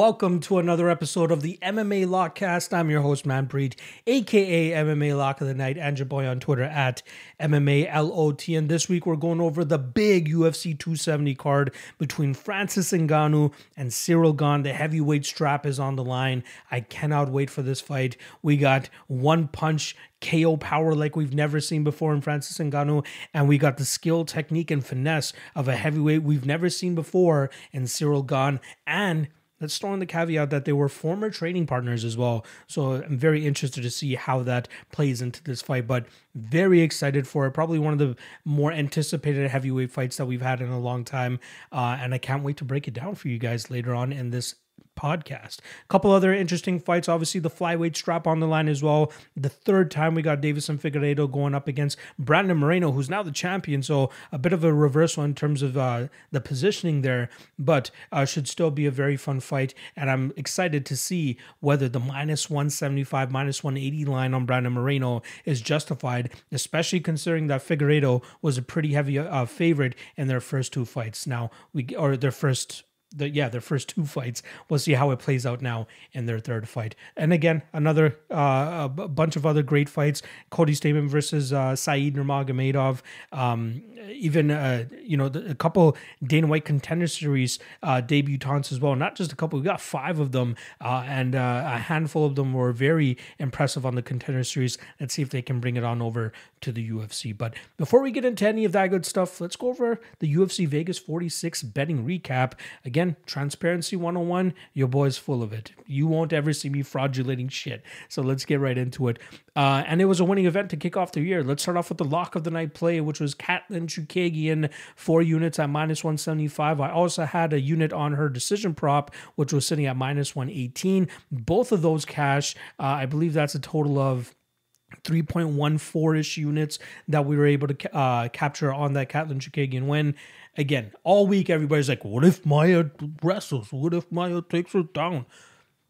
Welcome to another episode of the MMA Lockcast. I'm your host, Manpreet, aka MMA Lock of the Night, and your boy on Twitter at MMALOT. And this week we're going over the big UFC 270 card between Francis Ngannou and Cyril Gane. The heavyweight strap is on the line. I cannot wait for this fight. We got one punch KO power like we've never seen before in Francis Ngannou, and we got the skill, technique, and finesse of a heavyweight we've never seen before in Cyril Gane, and Let's throw in the caveat that they were former training partners as well. So I'm very interested to see how that plays into this fight, but very excited for it. Probably one of the more anticipated heavyweight fights that we've had in a long time. Uh, and I can't wait to break it down for you guys later on in this podcast. A couple other interesting fights. Obviously, the flyweight strap on the line as well. The third time we got Deiveson Figueiredo going up against Brandon Moreno, who's now the champion. So a bit of a reversal in terms of uh, the positioning there, but uh, should still be a very fun fight. And I'm excited to see whether the minus 175, minus 180 line on Brandon Moreno is justified, especially considering that Figueiredo was a pretty heavy uh, favorite in their first two fights. Now we or their first the yeah their first two fights. We'll see how it plays out now in their third fight. And again, another uh, a bunch of other great fights. Cody Stamann versus uh, Saeed Nurmagomedov. Um, even uh, you know the, a couple Dana White Contender Series uh, debutants as well. Not just a couple. We got five of them, uh, and uh, a handful of them were very impressive on the Contender Series. Let's see if they can bring it on over to the UFC. But before we get into any of that good stuff, let's go over the UFC Vegas 46 betting recap again Again, transparency 101, your boy's full of it. You won't ever see me fraudulating shit. So let's get right into it. Uh, and it was a winning event to kick off the year. Let's start off with the lock of the night play, which was Katlyn Chookagian, four units at minus 175. I also had a unit on her decision prop, which was sitting at minus 118. Both of those cash. Uh, I believe that's a total of 3.14 ish units that we were able to uh, capture on that Katlyn Chookagian win. Again, all week everybody's like, "What if Maia wrestles? What if Maia takes her down?"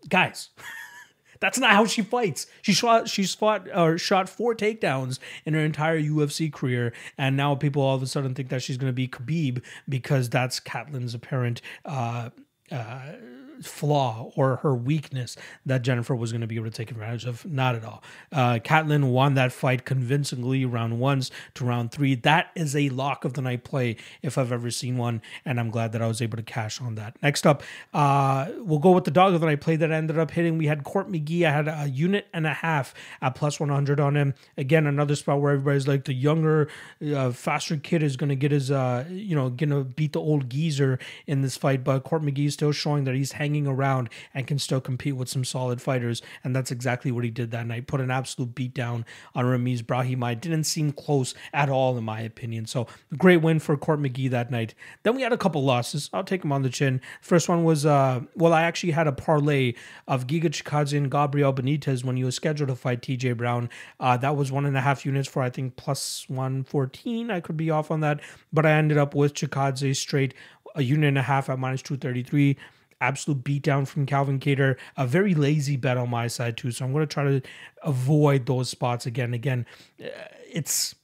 Guys, that's not how she fights. She shot, she's fought or shot four takedowns in her entire UFC career, and now people all of a sudden think that she's going to be Khabib because that's Katlyn's apparent. Uh, uh, flaw or her weakness that Jennifer was going to be able to take advantage of. Not at all. Uh, Katlyn won that fight convincingly round ones to round three. That is a lock of the night play if I've ever seen one, and I'm glad that I was able to cash on that. Next up, uh, we'll go with the dog of the night play that I ended up hitting. We had Court McGee. I had a unit and a half at plus 100 on him. Again, another spot where everybody's like the younger, uh, faster kid is going to get his, uh, you know, going to beat the old geezer in this fight, but Court McGee is still showing that he's hanging hanging around and can still compete with some solid fighters. And that's exactly what he did that night. Put an absolute beat down on Ramiz Brahimaj. Didn't seem close at all, in my opinion. So great win for Court McGee that night. Then we had a couple losses. I'll take them on the chin. First one was, uh, well, I actually had a parlay of Giga Chikadze and Gabriel Benitez when he was scheduled to fight TJ Brown. Uh, that was one and a half units for, I think, plus 114. I could be off on that. But I ended up with Chikadze straight a unit and a half at minus 233 absolute beatdown from Calvin Kattar. A very lazy bet on my side too, so I'm going to try to avoid those spots again. Again, it's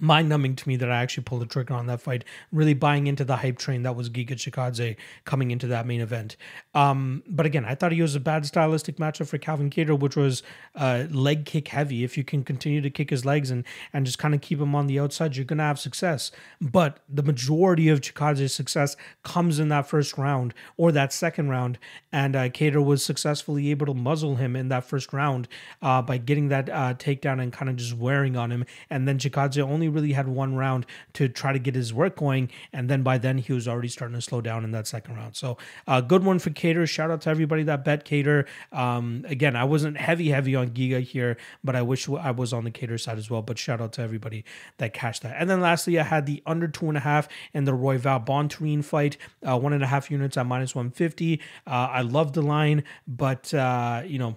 mind numbing to me that I actually pulled the trigger on that fight, really buying into the hype train that was Giga Chikadze coming into that main event. Um, but again, I thought he was a bad stylistic matchup for Calvin Kattar, which was uh, leg kick heavy. If you can continue to kick his legs and, and just kind of keep him on the outside, you're going to have success. But the majority of Chikadze's success comes in that first round or that second round. And uh, Kattar was successfully able to muzzle him in that first round uh, by getting that uh, takedown and kind of just wearing on him. And then Chikadze only really had one round to try to get his work going, and then by then he was already starting to slow down in that second round. So, uh, good one for Kattar. Shout out to everybody that bet Kattar. Um, again, I wasn't heavy heavy on Giga here, but I wish I was on the Kattar side as well. But shout out to everybody that cashed that. And then lastly, I had the under two and a half in the Royval Bontorin fight, uh, one and a half units at minus one fifty. Uh, I love the line, but uh, you know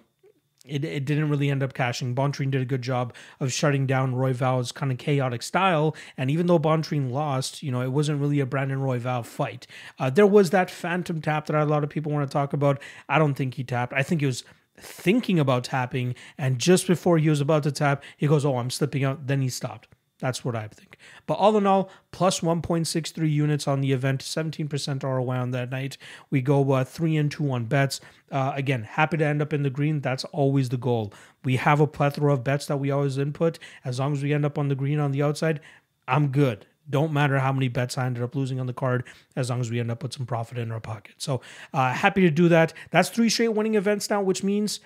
it, it didn't really end up cashing. Bontorin did a good job of shutting down Royval's kind of chaotic style. And even though Bontorin lost, you know, it wasn't really a Brandon Royval fight. Uh, there was that phantom tap that a lot of people want to talk about. I don't think he tapped. I think he was thinking about tapping. And just before he was about to tap, he goes, Oh, I'm slipping out. Then he stopped. That's what I think. But all in all, plus 1.63 units on the event, 17% ROI on that night. We go uh, three and two on bets. Uh, again, happy to end up in the green. That's always the goal. We have a plethora of bets that we always input. As long as we end up on the green on the outside, I'm good. Don't matter how many bets I ended up losing on the card, as long as we end up with some profit in our pocket. So uh, happy to do that. That's three straight winning events now, which means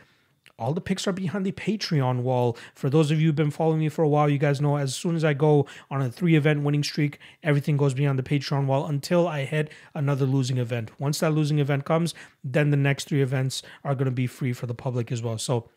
all the picks are behind the Patreon wall. For those of you who've been following me for a while, you guys know as soon as I go on a three event winning streak, everything goes behind the Patreon wall until I hit another losing event. Once that losing event comes, then the next three events are going to be free for the public as well. So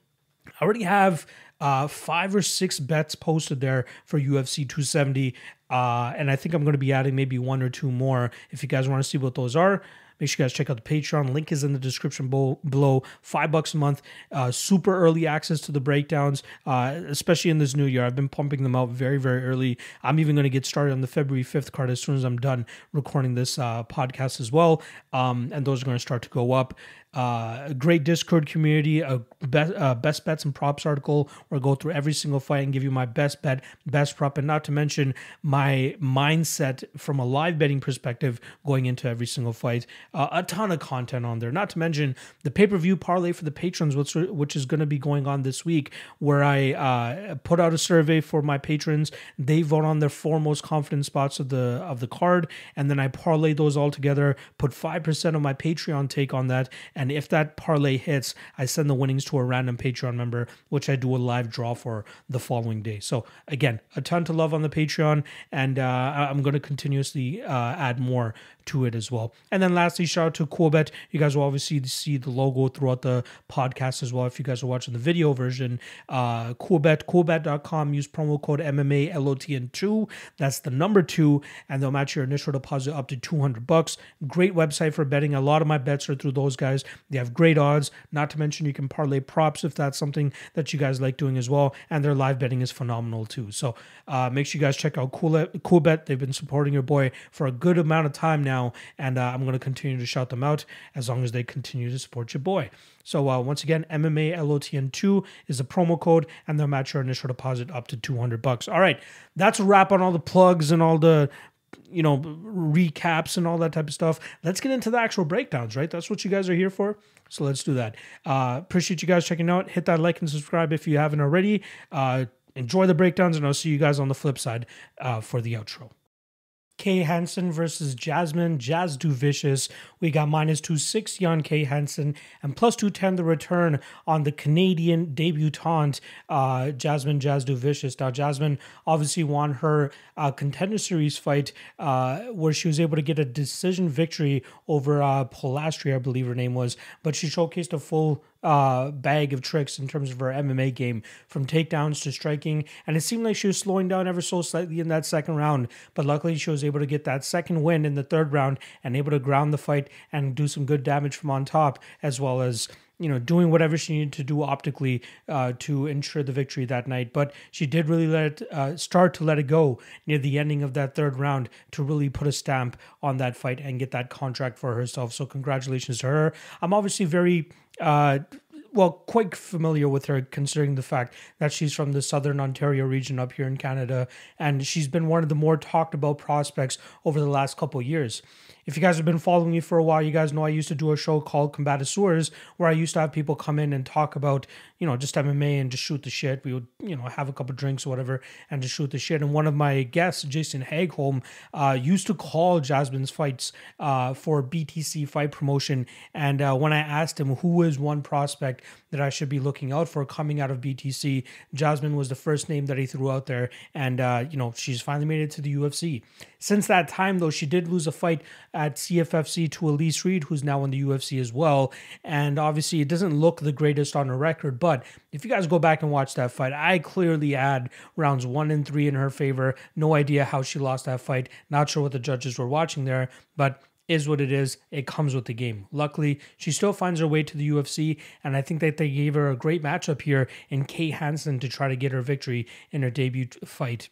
I already have uh, five or six bets posted there for UFC 270. Uh, and I think I'm going to be adding maybe one or two more. If you guys want to see what those are, Make sure you guys check out the Patreon. Link is in the description below. Five bucks a month. Uh, super early access to the breakdowns, uh, especially in this new year. I've been pumping them out very, very early. I'm even going to get started on the February 5th card as soon as I'm done recording this uh, podcast as well. Um, and those are going to start to go up uh, a great Discord community, a best, uh, best bets and props article where I go through every single fight and give you my best bet, best prop, and not to mention my mindset from a live betting perspective going into every single fight. Uh, a ton of content on there. Not to mention the pay per view parlay for the patrons, which which is going to be going on this week, where I uh, put out a survey for my patrons. They vote on their four most confident spots of the of the card, and then I parlay those all together. Put five percent of my Patreon take on that and if that parlay hits, I send the winnings to a random Patreon member, which I do a live draw for the following day. So again, a ton to love on the Patreon, and uh, I'm going to continuously uh, add more to it as well. And then lastly, shout out to Coolbet. You guys will obviously see the logo throughout the podcast as well. If you guys are watching the video version, uh, Coolbet, coolbet.com, use promo code MMA LOTN2. That's the number two, and they'll match your initial deposit up to 200 bucks. Great website for betting. A lot of my bets are through those guys. They have great odds. Not to mention, you can parlay props if that's something that you guys like doing as well. And their live betting is phenomenal too. So uh, make sure you guys check out Coolbet. They've been supporting your boy for a good amount of time now and uh, I'm going to continue to shout them out as long as they continue to support your boy. So uh, once again, MMA LOTN2 is a promo code, and they'll match your initial deposit up to 200 bucks. All right, that's a wrap on all the plugs and all the you know recaps and all that type of stuff. Let's get into the actual breakdowns right? That's what you guys are here for. So let's do that. Uh appreciate you guys checking out. Hit that like and subscribe if you haven't already. Uh enjoy the breakdowns and i'll see you guys on the flip side uh for the outro Kay Hansen versus Jasmine. Jasudavicius. We got minus 260 on Kay Hansen and plus 210 the return on the Canadian debutante uh, Jasmine Jasudavicius. Now, Jasmine obviously won her uh, contender series fight uh, where she was able to get a decision victory over uh, Polastri, I believe her name was, but she showcased a full uh, bag of tricks in terms of her MMA game, from takedowns to striking. And it seemed like she was slowing down ever so slightly in that second round. But luckily, she was able to get that second win in the third round and able to ground the fight and do some good damage from on top, as well as you know, doing whatever she needed to do optically uh, to ensure the victory that night. But she did really let it uh, start to let it go near the ending of that third round to really put a stamp on that fight and get that contract for herself. So congratulations to her. I'm obviously very uh, well, quite familiar with her, considering the fact that she's from the southern Ontario region up here in Canada, and she's been one of the more talked about prospects over the last couple years. If you guys have been following me for a while, you guys know I used to do a show called Combatisseurs, where I used to have people come in and talk about, you know, just MMA and just shoot the shit. We would, you know, have a couple drinks or whatever and just shoot the shit. And one of my guests, Jason Hagholm, uh, used to call Jasmine's fights uh, for BTC fight promotion. And uh, when I asked him who is one prospect that I should be looking out for coming out of BTC, Jasmine was the first name that he threw out there. And, uh, you know, she's finally made it to the UFC. Since that time, though, she did lose a fight at CFFC to Elise Reed, who's now in the UFC as well. And obviously, it doesn't look the greatest on her record. But if you guys go back and watch that fight, I clearly had rounds one and three in her favor. No idea how she lost that fight. Not sure what the judges were watching there. But is what it is. It comes with the game. Luckily, she still finds her way to the UFC, and I think that they gave her a great matchup here in Kay Hansen to try to get her victory in her debut fight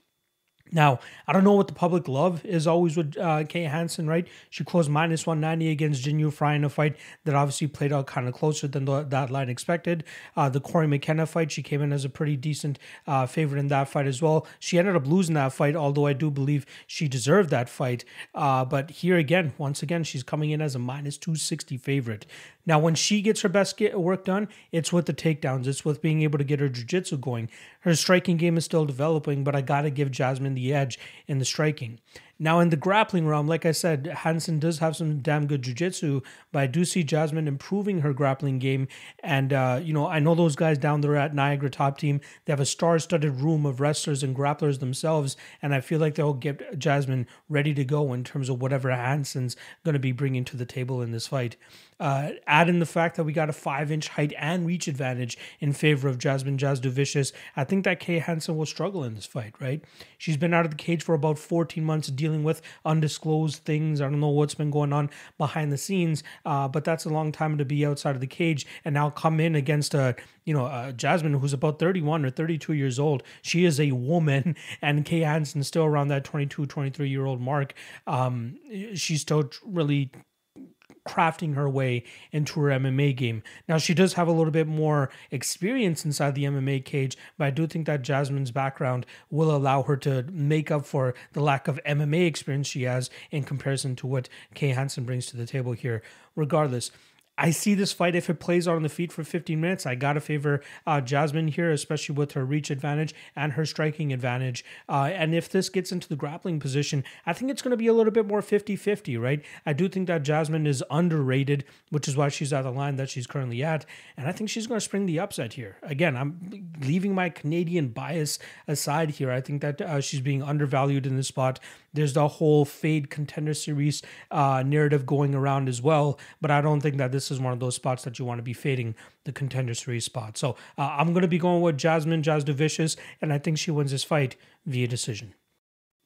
Now, I don't know what the public love is always with uh, Kay Hansen, right? She closed minus 190 against Jinh Yu Frey in a fight that obviously played out kind of closer than the, that line expected. Uh, the Cory McKenna fight, she came in as a pretty decent uh, favorite in that fight as well. She ended up losing that fight, although I do believe she deserved that fight. Uh, but here again, once again, she's coming in as a minus 260 favorite. Now, when she gets her best get work done, it's with the takedowns. It's with being able to get her jiu-jitsu going. Her striking game is still developing, but I got to give Jasmine the edge in the striking. Now, in the grappling realm, like I said, Hansen does have some damn good jujitsu, but I do see Jasmine improving her grappling game. And, uh, you know, I know those guys down there at Niagara Top Team, they have a star studded room of wrestlers and grapplers themselves. And I feel like they'll get Jasmine ready to go in terms of whatever Hansen's going to be bringing to the table in this fight. Uh, add in the fact that we got a five inch height and reach advantage in favor of Jasmine Jasudavicius. I think that Kay Hansen will struggle in this fight, right? She's been out of the cage for about 14 months dealing with undisclosed things. I don't know what's been going on behind the scenes, uh, but that's a long time to be outside of the cage and now come in against a you know, uh, Jasmine, who's about 31 or 32 years old, she is a woman, and Kay Hansen still around that 22, 23 year old mark. Um, she's still really crafting her way into her MMA game. Now, she does have a little bit more experience inside the MMA cage, but I do think that Jasmine's background will allow her to make up for the lack of MMA experience she has in comparison to what Kay Hansen brings to the table here. Regardless, I see this fight if it plays out on the feet for 15 minutes. I gotta favor uh, Jasmine here, especially with her reach advantage and her striking advantage. Uh, and if this gets into the grappling position, I think it's gonna be a little bit more 50 50, right? I do think that Jasmine is underrated, which is why she's at the line that she's currently at. And I think she's gonna spring the upset here. Again, I'm leaving my Canadian bias aside here. I think that uh, she's being undervalued in this spot. There's the whole fade contender series uh, narrative going around as well, but I don't think that this is one of those spots that you want to be fading the contender series spot. So uh, I'm going to be going with Jasmine Jasudavicius, and I think she wins this fight via decision.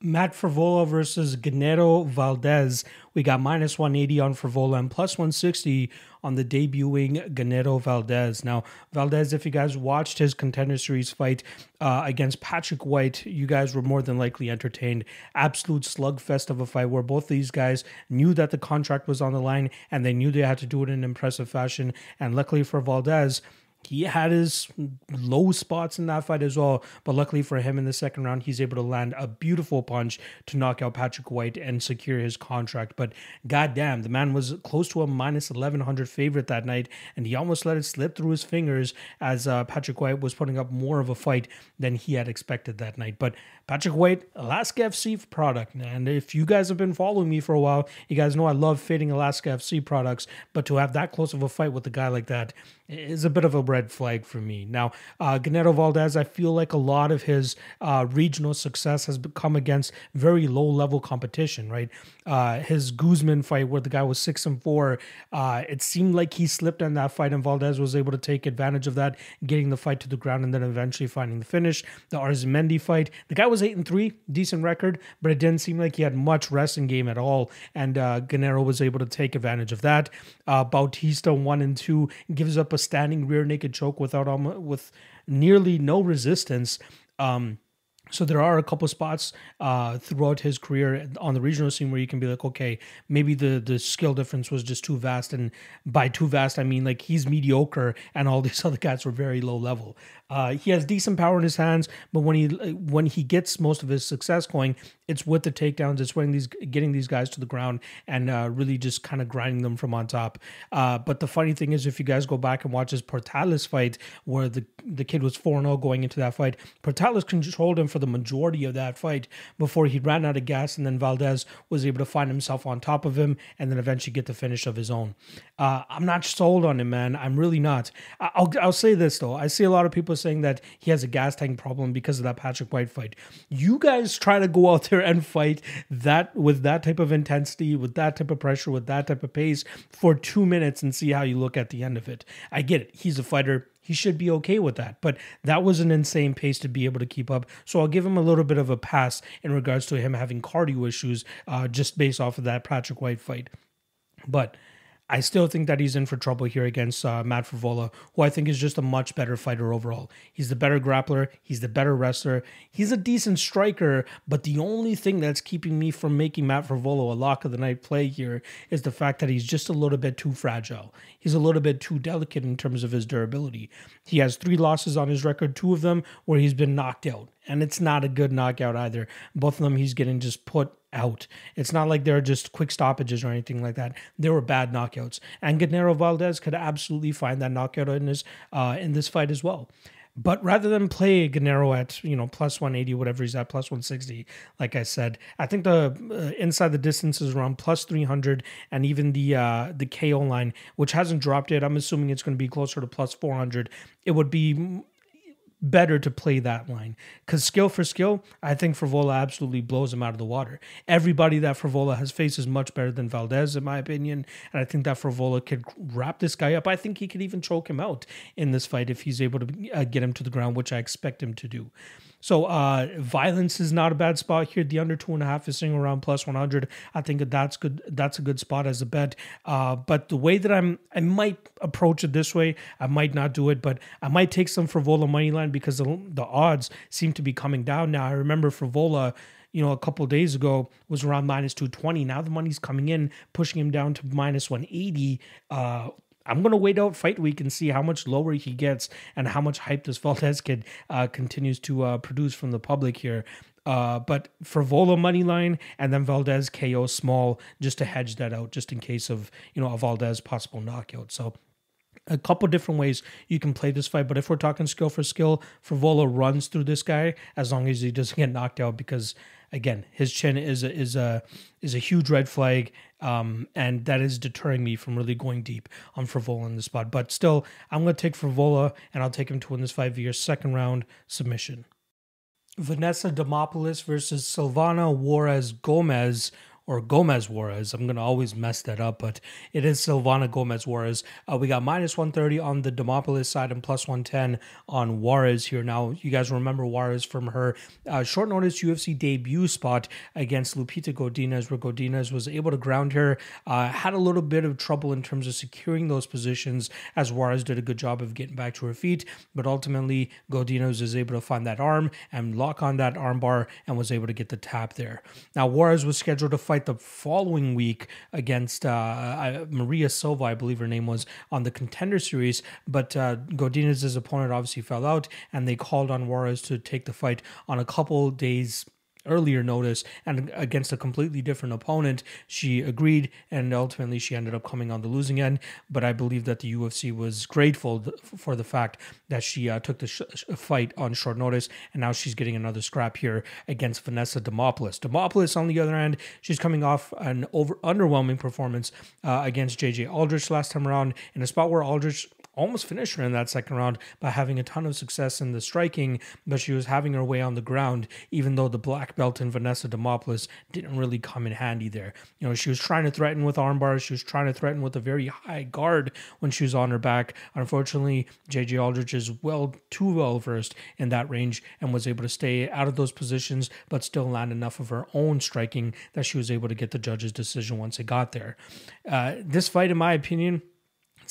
Matt Frevola versus Genaro Valdez. We got minus 180 on Frevola and plus 160 on the debuting Genaro Valdez. Now, Valdez, if you guys watched his contender series fight uh, against Patrick White, you guys were more than likely entertained. Absolute slugfest of a fight where both these guys knew that the contract was on the line and they knew they had to do it in an impressive fashion. And luckily for Valdez, he had his low spots in that fight as well. But luckily for him in the second round, he's able to land a beautiful punch to knock out Patrick White and secure his contract. But goddamn, the man was close to a minus 1100 favorite that night, and he almost let it slip through his fingers as uh, Patrick White was putting up more of a fight than he had expected that night. But Patrick White, Alaska FC product. And if you guys have been following me for a while, you guys know I love fading Alaska FC products. But to have that close of a fight with a guy like that is a bit of a red flag for me. Now, uh, Genaro Valdez, I feel like a lot of his uh, regional success has come against very low level competition, right? Uh, his Guzman fight, where the guy was six and four, uh, it seemed like he slipped in that fight, and Valdez was able to take advantage of that, getting the fight to the ground and then eventually finding the finish. The Arizmendi fight, the guy was eight and three, decent record, but it didn't seem like he had much wrestling game at all, and uh, Genaro was able to take advantage of that. Uh, Bautista one and two gives up a standing rear naked choke without um, with nearly no resistance. Um, so there are a couple spots uh, throughout his career on the regional scene where you can be like, okay, maybe the the skill difference was just too vast, and by too vast I mean like he's mediocre, and all these other guys were very low level. Uh, he has decent power in his hands, but when he when he gets most of his success going, it's with the takedowns. It's when these getting these guys to the ground and uh, really just kind of grinding them from on top. Uh, but the funny thing is, if you guys go back and watch his Portales fight, where the the kid was four 0 going into that fight, Portales controlled him for the majority of that fight before he ran out of gas, and then Valdez was able to find himself on top of him, and then eventually get the finish of his own. Uh, I'm not sold on him, man. I'm really not. I'll I'll say this though. I see a lot of people saying that he has a gas tank problem because of that Patrick White fight. You guys try to go out there and fight that with that type of intensity, with that type of pressure, with that type of pace for two minutes and see how you look at the end of it. I get it. He's a fighter. He should be okay with that. But that was an insane pace to be able to keep up. So I'll give him a little bit of a pass in regards to him having cardio issues uh, just based off of that Patrick White fight. But I still think that he's in for trouble here against uh, Matt Frevola, who I think is just a much better fighter overall. He's the better grappler, he's the better wrestler, he's a decent striker, but the only thing that's keeping me from making Matt Frevola a lock of the night play here is the fact that he's just a little bit too fragile. He's a little bit too delicate in terms of his durability. He has three losses on his record, two of them where he's been knocked out, and it's not a good knockout either. Both of them he's getting just put out. It's not like they're just quick stoppages or anything like that. They were bad knockouts, and Genaro Valdez could absolutely find that knockout in this uh, in this fight as well. But rather than play Genaro at you know plus 180, whatever he's at, plus 160, like I said, I think the uh, inside the distance is around plus 300, and even the uh, the KO line, which hasn't dropped yet, I'm assuming it's going to be closer to plus 400. It would be better to play that line because skill for skill, I think Frevola absolutely blows him out of the water. Everybody that Frevola has faced is much better than Valdez, in my opinion, and I think that Frevola could wrap this guy up. I think he could even choke him out in this fight if he's able to uh, get him to the ground, which I expect him to do. So uh, violence is not a bad spot here. The under two and a half is sitting around plus one hundred. I think that's good. That's a good spot as a bet. Uh, but the way that I'm, I might approach it this way. I might not do it, but I might take some Frevola money line because the, the odds seem to be coming down now. I remember Frevola you know, a couple days ago was around minus 220. Now the money's coming in, pushing him down to minus 180. Uh, I'm going to wait out fight week and see how much lower he gets and how much hype this Valdez kid uh, continues to uh, produce from the public here. Uh, but Frevola money line and then Valdez KO small just to hedge that out, just in case of you know a Valdez possible knockout. So a couple different ways you can play this fight. But if we're talking skill for skill, Frevola runs through this guy as long as he doesn't get knocked out because again, his chin is a, is a is a huge red flag, um, and that is deterring me from really going deep on Frevola in the spot. But still, I'm going to take Frevola, and I'll take him to win this fight via second round submission. Vanessa Demopoulos versus Silvana Juarez Gomez or Gomez Juarez. I'm going to always mess that up, but it is Silvana Gomez Juarez. Uh, we got minus 130 on the Demopoulos side and plus 110 on Juarez here. Now, you guys remember Juarez from her uh, short notice UFC debut spot against Lupita Godinez, where Godinez was able to ground her, uh, had a little bit of trouble in terms of securing those positions, as Juarez did a good job of getting back to her feet, but ultimately Godinez was able to find that arm and lock on that armbar and was able to get the tap there. Now, Juarez was scheduled to fight fight the following week against uh, Maria Silva, I believe her name was, on the contender series. But uh, Godinez's opponent obviously fell out, and they called on Juarez to take the fight on a couple days earlier notice and against a completely different opponent she agreed and ultimately she ended up coming on the losing end. But i believe that the ufc was grateful for the fact that she uh, took the sh- fight on short notice and now she's getting another scrap here against vanessa demopoulos demopoulos on the other end she's coming off an over underwhelming performance uh, against jj aldrich last time around in a spot where aldrich almost finished her in that second round by having a ton of success in the striking, but she was having her way on the ground, even though the black belt in Vanessa Demopoulos didn't really come in handy there. You know, she was trying to threaten with arm bars, she was trying to threaten with a very high guard when she was on her back. Unfortunately, JJ Aldrich is well too well versed in that range and was able to stay out of those positions, but still land enough of her own striking that she was able to get the judge's decision once it got there. Uh, this fight, in my opinion,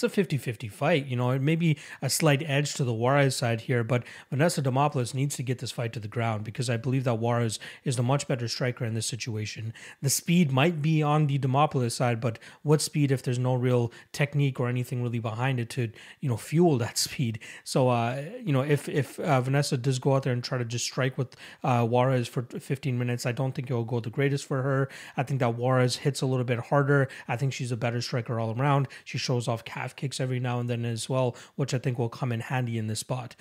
it's a 50-50 fight. You know, it may be a slight edge to the Juarez side here, but Vanessa Demopoulos needs to get this fight to the ground because I believe that Juarez is the much better striker in this situation. The speed might be on the Demopoulos side, but what speed if there's no real technique or anything really behind it to, you know, fuel that speed? So, uh, you know, if if uh, Vanessa does go out there and try to just strike with uh, Juarez for 15 minutes, I don't think it will go the greatest for her. I think that Juarez hits a little bit harder. I think she's a better striker all around. She shows off calf kicks every now and then as well, which I think will come in handy in this spot.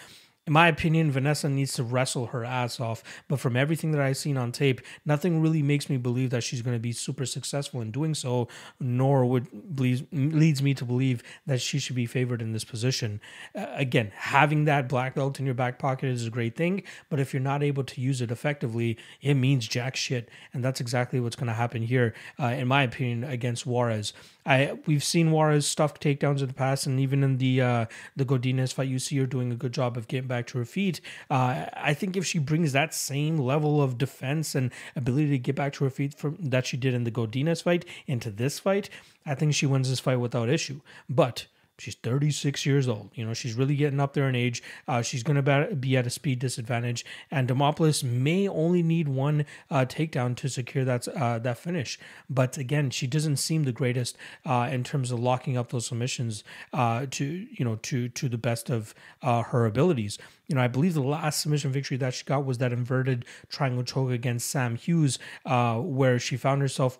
In my opinion, Vanessa needs to wrestle her ass off, but from everything that I've seen on tape, nothing really makes me believe that she's going to be super successful in doing so, nor would leads me to believe that she should be favored in this position. Uh, again, having that black belt in your back pocket is a great thing, but if you're not able to use it effectively, it means jack shit, and that's exactly what's going to happen here, uh, in my opinion, against Juarez. I we've seen Juarez stuff takedowns in the past, and even in the uh, the Godinez fight, you see her doing a good job of getting back to her feet. Uh, I think if she brings that same level of defense and ability to get back to her feet from that she did in the Godinez fight into this fight, I think she wins this fight without issue. But She's 36 years old. You know, she's really getting up there in age. Uh, she's going to be at a speed disadvantage, and Demopoulos may only need one uh, takedown to secure that uh, that finish. But again, she doesn't seem the greatest uh, in terms of locking up those submissions uh, to you know to to the best of uh, her abilities. You know, I believe the last submission victory that she got was that inverted triangle choke against Sam Hughes, where she found herself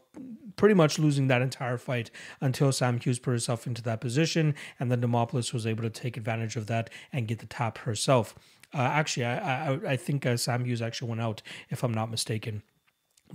pretty much losing that entire fight until Sam Hughes put herself into that position, and then Demopoulos was able to take advantage of that and get the tap herself. Uh, actually, I I, I think uh, Sam Hughes actually went out, if I'm not mistaken.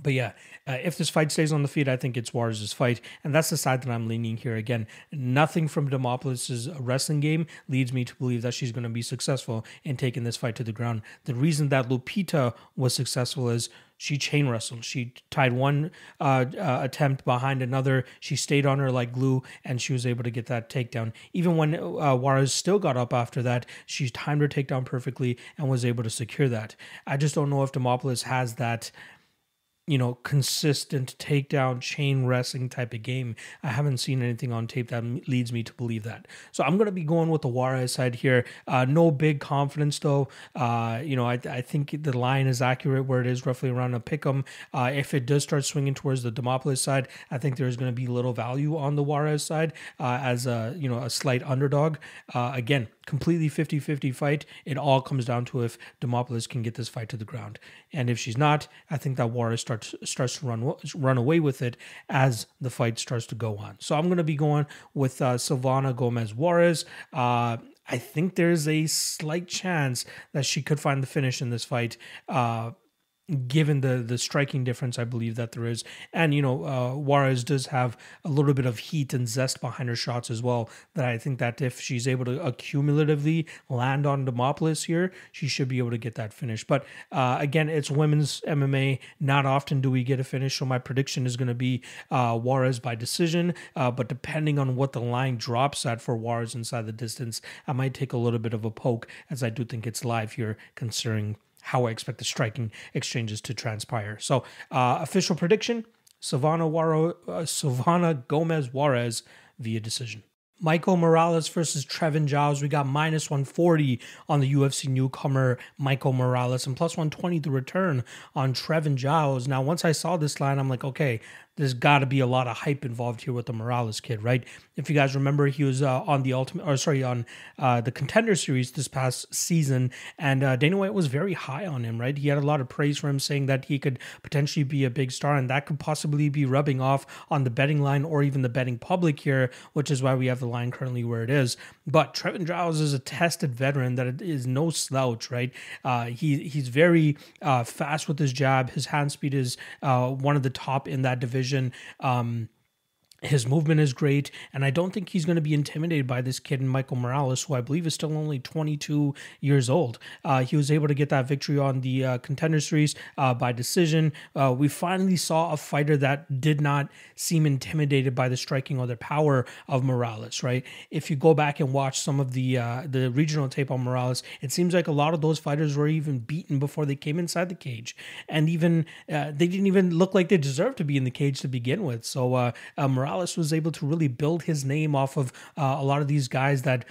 But yeah, uh, if this fight stays on the feet, I think it's Juarez's fight, and that's the side that I'm leaning here. Again, nothing from Demopoulos' wrestling game leads me to believe that she's going to be successful in taking this fight to the ground. The reason that Lupita was successful is she chain wrestled. She tied one uh, uh, attempt behind another. She stayed on her like glue, and she was able to get that takedown. Even when uh, Juarez still got up after that, she timed her takedown perfectly and was able to secure that. I just don't know if Demopoulos has that you know, consistent takedown chain wrestling type of game. I haven't seen anything on tape that leads me to believe that. So I'm going to be going with the Juarez side here. Uh, no big confidence though. Uh, you know, I, I think the line is accurate where it is roughly around a pick 'em. Uh, if it does start swinging towards the Demopoulos side, I think there's going to be little value on the Juarez side uh, as a, you know, a slight underdog. Uh, again, completely 50-50 fight. It all comes down to if Demopoulos can get this fight to the ground. And if she's not, I think that Juarez starts starts to run run away with it as the fight starts to go on. So I'm going to be going with uh, Silvana Gomez Juarez. Uh, I think there's a slight chance that she could find the finish in this fight. Uh, given the the striking difference I believe that there is. And you know, uh, Juarez does have a little bit of heat and zest behind her shots as well. That I think that if she's able to accumulatively land on Demopoulos here, she should be able to get that finish. But uh, again, it's women's MMA. Not often do we get a finish, so my prediction is going to be uh, Juarez by decision. Uh, but depending on what the line drops at for Juarez inside the distance, I might take a little bit of a poke, as I do think it's live here, considering how I expect the striking exchanges to transpire. So, uh, official prediction: Silvana Waro, uh, Silvana Gomez Juarez via decision. Michael Morales versus Trevin Giles. We got minus 140 on the UFC newcomer Michael Morales and plus 120 the return on Trevin Giles. Now, once I saw this line, I'm like, okay, there's got to be a lot of hype involved here with the Morales kid, right? If you guys remember, he was uh, on the ultimate, or sorry, on uh, the contender series this past season, and uh, Dana White was very high on him, right? He had a lot of praise for him, saying that he could potentially be a big star, and that could possibly be rubbing off on the betting line or even the betting public here, which is why we have the line currently where it is. But Trevin Giles is a tested veteran that is no slouch, right? Uh, he he's very uh, fast with his jab. His hand speed is uh, one of the top in that division. Um, his movement is great, and I don't think he's going to be intimidated by this kid, Michael Morales, who I believe is still only 22 years old. Uh, he was able to get that victory on the uh, contender series uh, by decision. Uh, we finally saw a fighter that did not seem intimidated by the striking or the power of Morales. Right? If you go back and watch some of the uh, the regional tape on Morales, it seems like a lot of those fighters were even beaten before they came inside the cage, and even uh, they didn't even look like they deserved to be in the cage to begin with. So Morales Morales was able to really build his name off of uh, a lot of these guys that,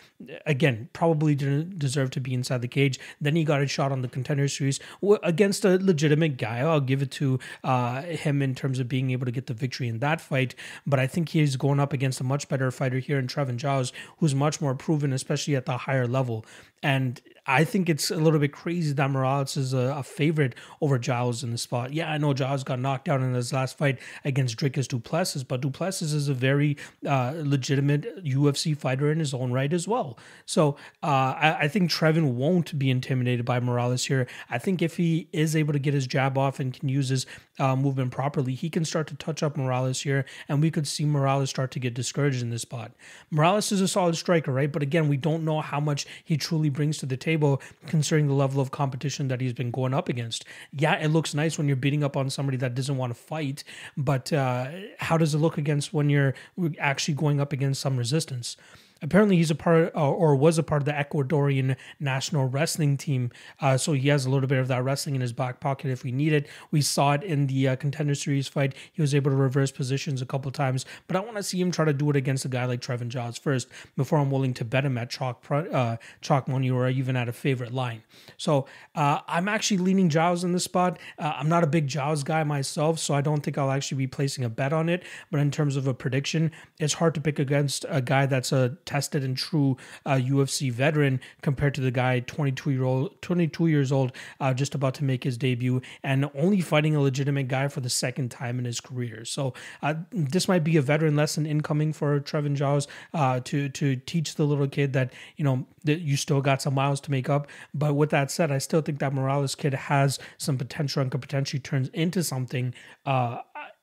again, probably didn't deserve to be inside the cage. Then he got a shot on the contender series against a legitimate guy. I'll give it to uh, him in terms of being able to get the victory in that fight. But I think he's going up against a much better fighter here in Trevin Giles, who's much more proven, especially at the higher level. And I think it's a little bit crazy that Morales is a, a, favorite over Giles in the spot. Yeah, I know Giles got knocked out in his last fight against Dricus Du Plessis, but Du Plessis is a very uh, legitimate UFC fighter in his own right as well. So uh, I, I, think Trevin won't be intimidated by Morales here. I think if he is able to get his jab off and can use his uh, movement properly, he can start to touch up Morales here, and we could see Morales start to get discouraged in this spot. Morales is a solid striker, right? But again, we don't know how much he truly brings to the table considering the level of competition that he's been going up against. Yeah, it looks nice when you're beating up on somebody that doesn't want to fight, but uh, how does it look against when you're actually going up against some resistance? Apparently he's a part uh, or was a part of the Ecuadorian national wrestling team. Uh, so he has a little bit of that wrestling in his back pocket if we need it. We saw it in the uh, contender series fight. He was able to reverse positions a couple times, but I want to see him try to do it against a guy like Trevin Giles first before I'm willing to bet him at chalk uh, chalk money or even at a favorite line. So uh, I'm actually leaning Giles in this spot. Uh, I'm not a big Giles guy myself, so I don't think I'll actually be placing a bet on it. But in terms of a prediction, it's hard to pick against a guy that's a tested and true uh, UFC veteran compared to the guy 22 year old, 22 years old, uh, just about to make his debut and only fighting a legitimate guy for the second time in his career. So uh, this might be a veteran lesson incoming for Trevin Giles uh, to to teach the little kid that you know that you still got some miles to make up. But with that said, I still think that Morales kid has some potential and could potentially turn into something.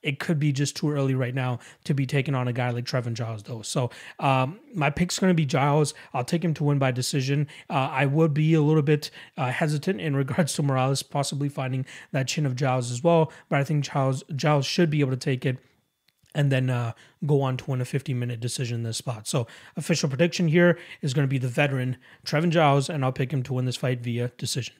It could be just too early right now to be taking on a guy like Trevin Giles, though. So um, my pick's going to be Giles. I'll take him to win by decision. Uh, I would be a little bit uh, hesitant in regards to Morales possibly finding that chin of Giles as well, but I think Giles Giles should be able to take it and then uh, go on to win a 50 minute decision in this spot. So, official prediction here is going to be the veteran Trevin Giles, and I'll pick him to win this fight via decision.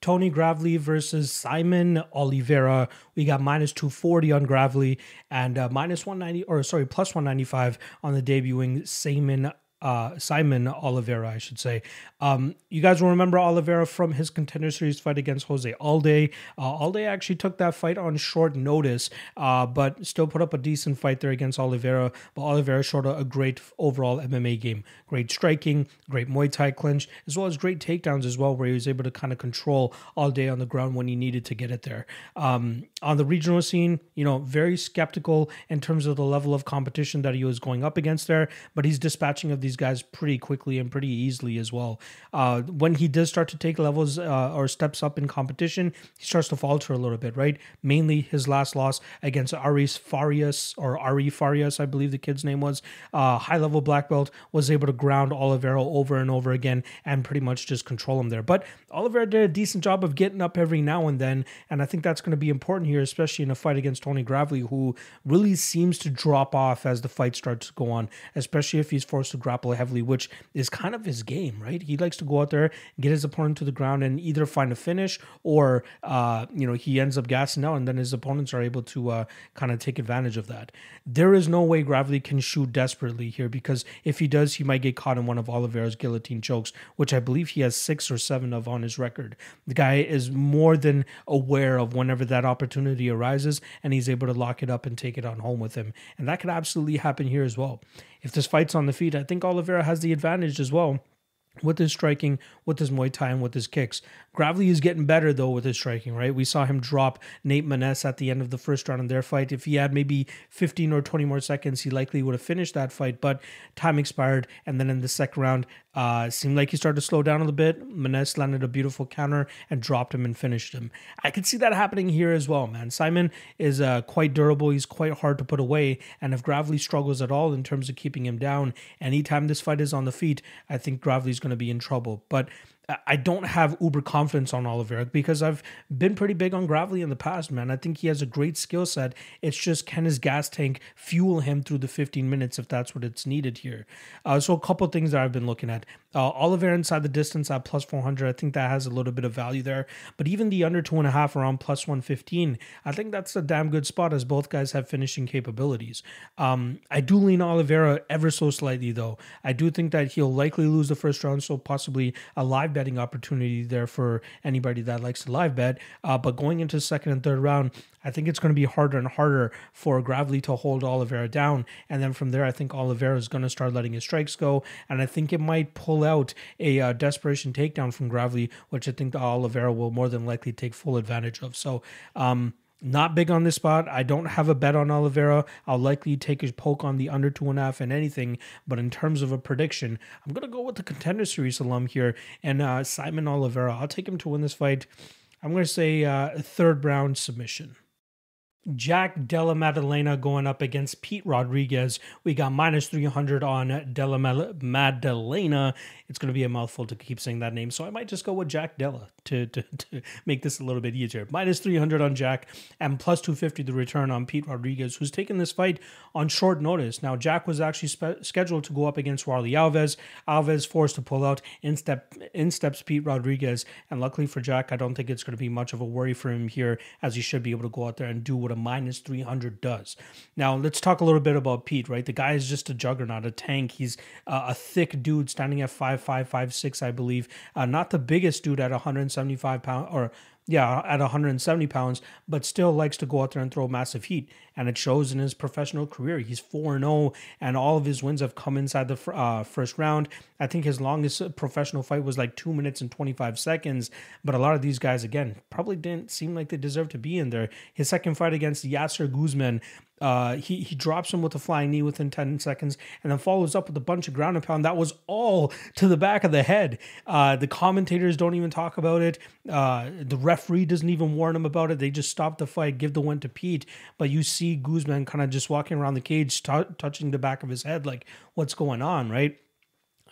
Tony Gravely versus Saimon Oliveira. We got minus 240 on Gravely and uh, minus 190, or sorry, plus 195 on the debuting Saimon uh, Saimon Oliveira, I should say. Um, you guys will remember Oliveira from his contender series fight against Jose Alday. Uh, Alday actually took that fight on short notice, uh, but still put up a decent fight there against Oliveira. But Oliveira showed a, great overall MMA game. Great striking, great Muay Thai clinch, as well as great takedowns as well, where he was able to kind of control Alday on the ground when he needed to get it there. Um, on the regional scene, you know, very skeptical in terms of the level of competition that he was going up against there, but he's dispatching of these guys pretty quickly and pretty easily as well. Uh, when he does start to take levels uh, or steps up in competition, he starts to falter a little bit, right? Mainly his last loss against Aris Farias or Ari Farias, I believe the kid's name was, uh, high level black belt, was able to ground Oliveira over and over again and pretty much just control him there. But Oliveira did a decent job of getting up every now and then, and I think that's going to be important here, especially in a fight against Tony Gravely, who really seems to drop off as the fight starts to go on, especially if he's forced to grapple grapple heavily, which is kind of his game, right? He likes to go out there, get his opponent to the ground, and either find a finish or, uh, you know, he ends up gassing out, and then his opponents are able to uh, kind of take advantage of that. There is no way Gravely can shoot desperately here because if he does, he might get caught in one of Oliveira's guillotine chokes, which I believe he has six or seven of on his record. The guy is more than aware of whenever that opportunity arises, and he's able to lock it up and take it on home with him. And that could absolutely happen here as well. If this fight's on the feet, I think Oliveira has the advantage as well with his striking, with his Muay Thai, and with his kicks. Gravely is getting better though with his striking, right? We saw him drop Nate Maness at the end of the first round in their fight. If he had maybe 15 or 20 more seconds, he likely would have finished that fight, but time expired. And then in the second round, uh, seemed like he started to slow down a little bit. Maness landed a beautiful counter and dropped him and finished him. I could see that happening here as well, man. Saimon is uh, quite durable. He's quite hard to put away. And if Gravely struggles at all in terms of keeping him down, anytime this fight is on the feet, I think Gravely's going to be in trouble. But I don't have uber confidence on Oliveira because I've been pretty big on Gravely in the past, man. I think he has a great skill set. It's just can his gas tank fuel him through the 15 minutes if that's what it's needed here? Uh, so a couple things that I've been looking at. Uh, Oliveira inside the distance at plus 400, I think that has a little bit of value there. But even the under two and a half around plus 115, I think that's a damn good spot as both guys have finishing capabilities. Um, I do lean Oliveira ever so slightly though. I do think that he'll likely lose the first round, so possibly a live betting opportunity there for anybody that likes to live bet. Uh, but going into second and third round, I think it's going to be harder and harder for Gravely to hold Oliveira down. And then from there, I think Oliveira is going to start letting his strikes go. And I think it might pull out a uh, desperation takedown from Gravely, which I think Oliveira will more than likely take full advantage of. So, um, not big on this spot. I don't have a bet on Oliveira. I'll likely take a poke on the under two and a half and anything. But in terms of a prediction, I'm gonna go with the contender series alum here and uh, Saimon Oliveira. I'll take him to win this fight. I'm gonna say uh, third round submission. Jack Della Maddalena going up against Pete Rodriguez. We got minus 300 on Della Maddalena. It's going to be a mouthful to keep saying that name, so I might just go with Jack Della to, to, to make this a little bit easier. Minus 300 on Jack and plus 250 the return on Pete Rodriguez, who's taken this fight on short notice. Now, Jack was actually spe- scheduled to go up against Warlley Alves. Alves forced to pull out. In, step, in steps Pete Rodriguez, and luckily for Jack, I don't think it's going to be much of a worry for him here, as he should be able to go out there and do what a minus 300 does. Now, let's talk a little bit about Pete, right? The guy is just a juggernaut, a tank. He's uh, a thick dude standing at 5'5, 5'6, I believe. Uh, not the biggest dude at 175 pounds, or yeah, at 170 pounds, but still likes to go out there and throw massive heat. And it shows in his professional career. He's 4 0, and all of his wins have come inside the uh, first round. I think his longest professional fight was like two minutes and 25 seconds. But a lot of these guys, again, probably didn't seem like they deserved to be in there. His second fight against Yasser Guzman, uh, he he drops him with a flying knee within 10 seconds and then follows up with a bunch of ground and pound. That was all to the back of the head. Uh, the commentators don't even talk about it. Uh, the referee doesn't even warn him about it. They just stop the fight, give the win to Pete. But you see Guzman kind of just walking around the cage, t- touching the back of his head, like, what's going on, right?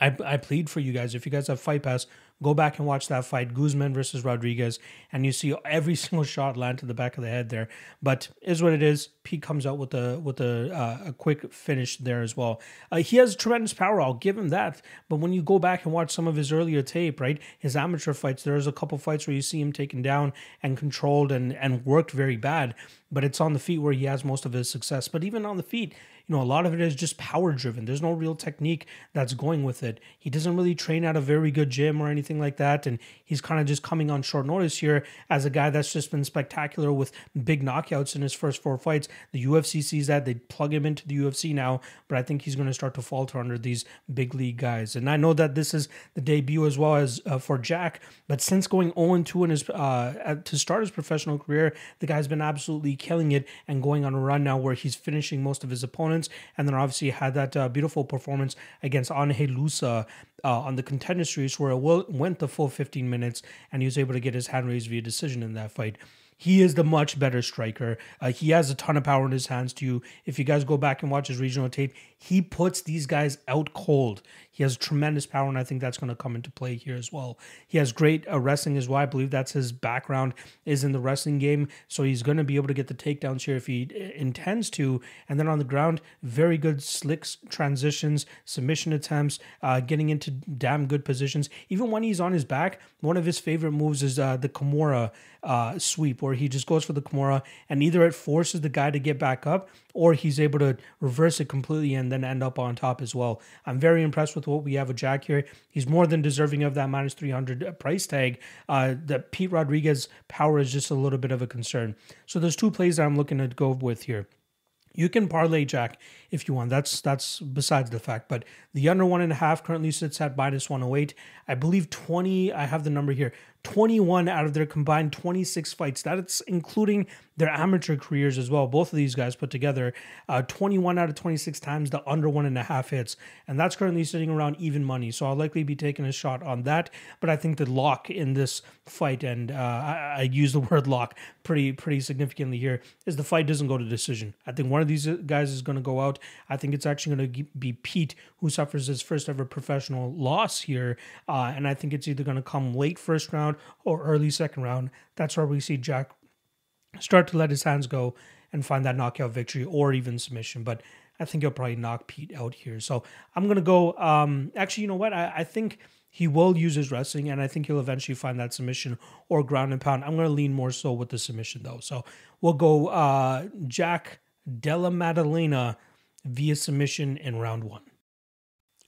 I, I plead for you guys. If you guys have Fight Pass, Go back and watch that fight, Guzman versus Rodriguez, and you see every single shot land to the back of the head there. But is what it is. Pete comes out with a with a uh, a quick finish there as well. Uh, he has tremendous power. I'll give him that. But when you go back and watch some of his earlier tape, right, his amateur fights, there's a couple fights where you see him taken down and controlled and and worked very bad. But it's on the feet where he has most of his success. But even on the feet, you know, a lot of it is just power driven. There's no real technique that's going with it. He doesn't really train at a very good gym or anything like that. And he's kind of just coming on short notice here as a guy that's just been spectacular with big knockouts in his first four fights. The UFC sees that. They plug him into the UFC now, but I think he's going to start to falter under these big league guys. And I know that this is the debut as well as uh, for Jack, but since going 0 2 in his uh, to start his professional career, the guy's been absolutely killing it and going on a run now where he's finishing most of his opponents performance, and then obviously had that uh, beautiful performance against Angel Loosa uh, on the contender series where it went the full 15 minutes, and he was able to get his hand raised via decision in that fight. He is the much better striker. Uh, he has a ton of power in his hands too. If you guys go back and watch his regional tape, he puts these guys out cold. He has tremendous power, and I think that's going to come into play here as well. He has great uh, wrestling as well. I believe that's his background is in the wrestling game, so he's going to be able to get the takedowns here if he uh, intends to. And then on the ground, very good slick transitions, submission attempts, uh, getting into damn good positions. Even when he's on his back, one of his favorite moves is uh, the Kimura uh, sweep, where he just goes for the Kimura, and either it forces the guy to get back up or he's able to reverse it completely and then end up on top as well. I'm very impressed with what we have with Jack here. He's more than deserving of that minus 300 price tag. Uh, the Pete Rodriguez power is just a little bit of a concern. So there's two plays that I'm looking to go with here. You can parlay Jack if you want. That's that's besides the fact. But the under one and a half currently sits at minus 108. I believe 20, I have the number here. 21 out of their combined 26 fights. That's including their amateur careers as well. Both of these guys put together, uh, 21 out of 26 times the under one and a half hits, and that's currently sitting around even money. So I'll likely be taking a shot on that. But I think the lock in this fight, and uh, I, I use the word lock pretty pretty significantly here, is the fight doesn't go to decision. I think one of these guys is going to go out. I think it's actually going to be Pete who suffers his first ever professional loss here, uh, and I think it's either going to come late first round or early second round. That's where we see Jack start to let his hands go and find that knockout victory or even submission. But I think he'll probably knock Pete out here. So I'm gonna go. Um, actually, you know what? I, I think he will use his wrestling, and I think he'll eventually find that submission or ground and pound. I'm gonna lean more so with the submission though. So we'll go uh, Jack Della Maddalena via submission in round one.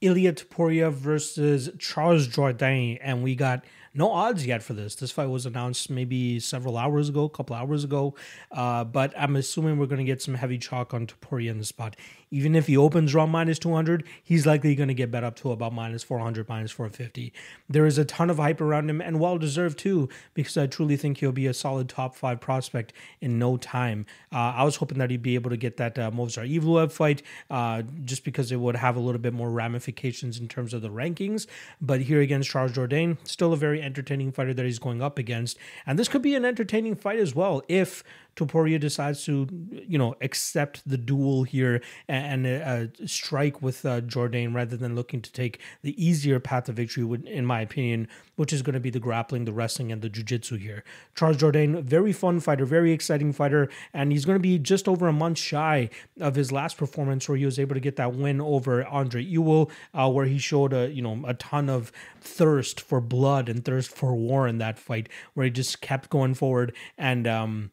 Ilya Topuria versus Charles Jourdain, and we got no odds yet for this. This fight was announced maybe several hours ago, a couple hours ago, uh, but I'm assuming we're going to get some heavy chalk on Topuria in the spot. Even if he opens around minus 200, he's likely going to get bet up to about minus 400, minus 450. There is a ton of hype around him, and well deserved too, because I truly think he'll be a solid top five prospect in no time. Uh, I was hoping that he'd be able to get that uh, Movsar Evloev fight, uh, just because it would have a little bit more ramifications in terms of the rankings. But here against Charles Jourdain, still a very entertaining fighter that he's going up against. And this could be an entertaining fight as well if Topuria decides to, you know, accept the duel here and, and uh, strike with uh, Jourdain rather than looking to take the easier path to victory, in my opinion, which is going to be the grappling, the wrestling, and the jiu-jitsu here. Charles Jourdain, very fun fighter, very exciting fighter, and he's going to be just over a month shy of his last performance where he was able to get that win over Andre Ewell, uh, where he showed a you know a ton of thirst for blood and thirst for war in that fight, where he just kept going forward and um,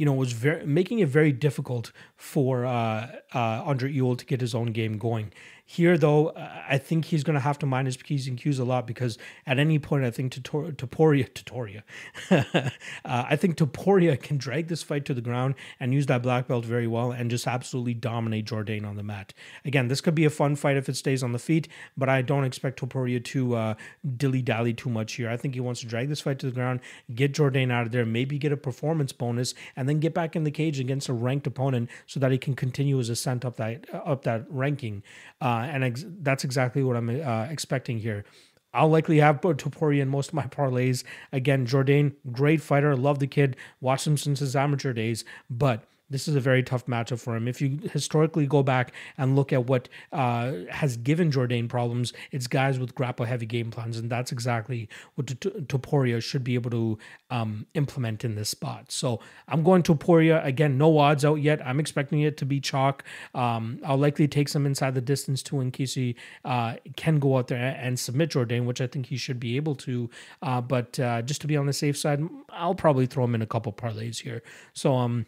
you know, was very making it very difficult for uh, uh, Andre Ewell to get his own game going. Here, though, I think he's going to have to mind his P's and Q's a lot because at any point, I think Topuria, Topuria, uh, I think Topuria can drag this fight to the ground and use that black belt very well and just absolutely dominate Jourdain on the mat. Again, this could be a fun fight if it stays on the feet, but I don't expect Topuria to uh, dilly dally too much here. I think he wants to drag this fight to the ground, get Jourdain out of there, maybe get a performance bonus, and then get back in the cage against a ranked opponent so that he can continue his ascent up that up that ranking. Uh, and ex- that's exactly what I'm uh, expecting here. I'll likely have Topuria in most of my parlays. Again, Jourdain, great fighter. Love the kid. Watched him since his amateur days. But this is a very tough matchup for him. If you historically go back and look at what uh, has given Jourdain problems, it's guys with grapple heavy game plans, and that's exactly what Topuria should be able to um, implement in this spot. So I'm going Topuria again. No odds out yet. I'm expecting it to be chalk. Um, I'll likely take some inside the distance too in case he uh, can go out there and submit Jourdain, which I think he should be able to. Uh, but uh, just to be on the safe side, I'll probably throw him in a couple parlays here. So um.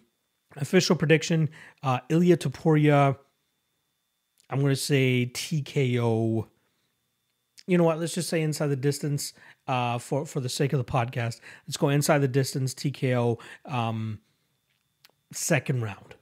Official prediction: uh, Ilia Topuria. I'm going to say TKO. You know what? Let's just say inside the distance. Uh, for for the sake of the podcast, let's go inside the distance. TKO. Um, second round.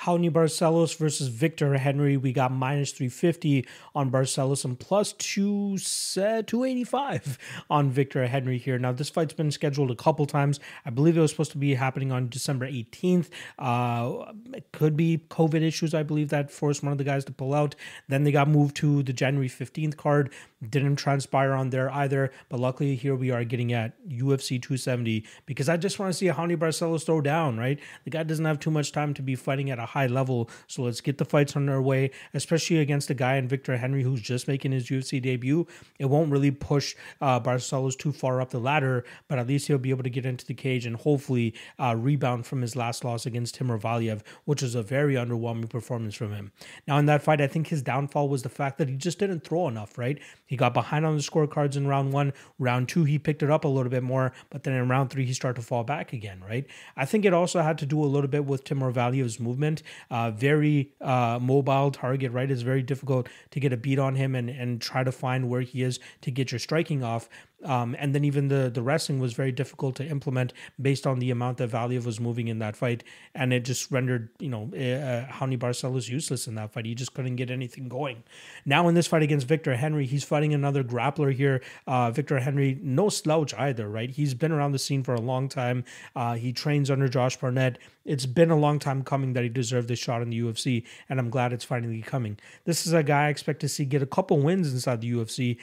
Raoni Barcelos versus Victor Henry. We got minus 350 on Barcelos and plus two, uh, 285 on Victor Henry here. Now, this fight's been scheduled a couple times. I believe it was supposed to be happening on December 18th. Uh, it could be COVID issues, I believe, that forced one of the guys to pull out. Then they got moved to the January 15th card. Didn't transpire on there either. But luckily, here we are getting at UFC 270 because I just want to see a Raoni Barcelos throw down, right? The guy doesn't have too much time to be fighting at a high level. So let's get the fights on their way, especially against a guy in Victor Henry who's just making his UFC debut. It won't really push uh, Barcelos too far up the ladder, but at least he'll be able to get into the cage and hopefully uh, rebound from his last loss against Timur Valiev, which was a very underwhelming performance from him. Now, in that fight, I think his downfall was the fact that he just didn't throw enough, right? He got behind on the scorecards in round one. Round two, he picked it up a little bit more, but then in round three, he started to fall back again, right? I think it also had to do a little bit with Timur Valiev's movement. Uh, very uh, mobile target, right? It's very difficult to get a beat on him and, and try to find where he is to get your striking off. Um, and then even the the wrestling was very difficult to implement based on the amount that Valiev was moving in that fight, and it just rendered you know uh, Raoni Barcelos useless in that fight. He just couldn't get anything going. Now in this fight against Victor Henry, he's fighting another grappler here. Uh, Victor Henry, no slouch either, right? He's been around the scene for a long time. Uh, he trains under Josh Barnett. It's been a long time coming that he deserved this shot in the UFC, and I'm glad it's finally coming. This is a guy I expect to see get a couple wins inside the UFC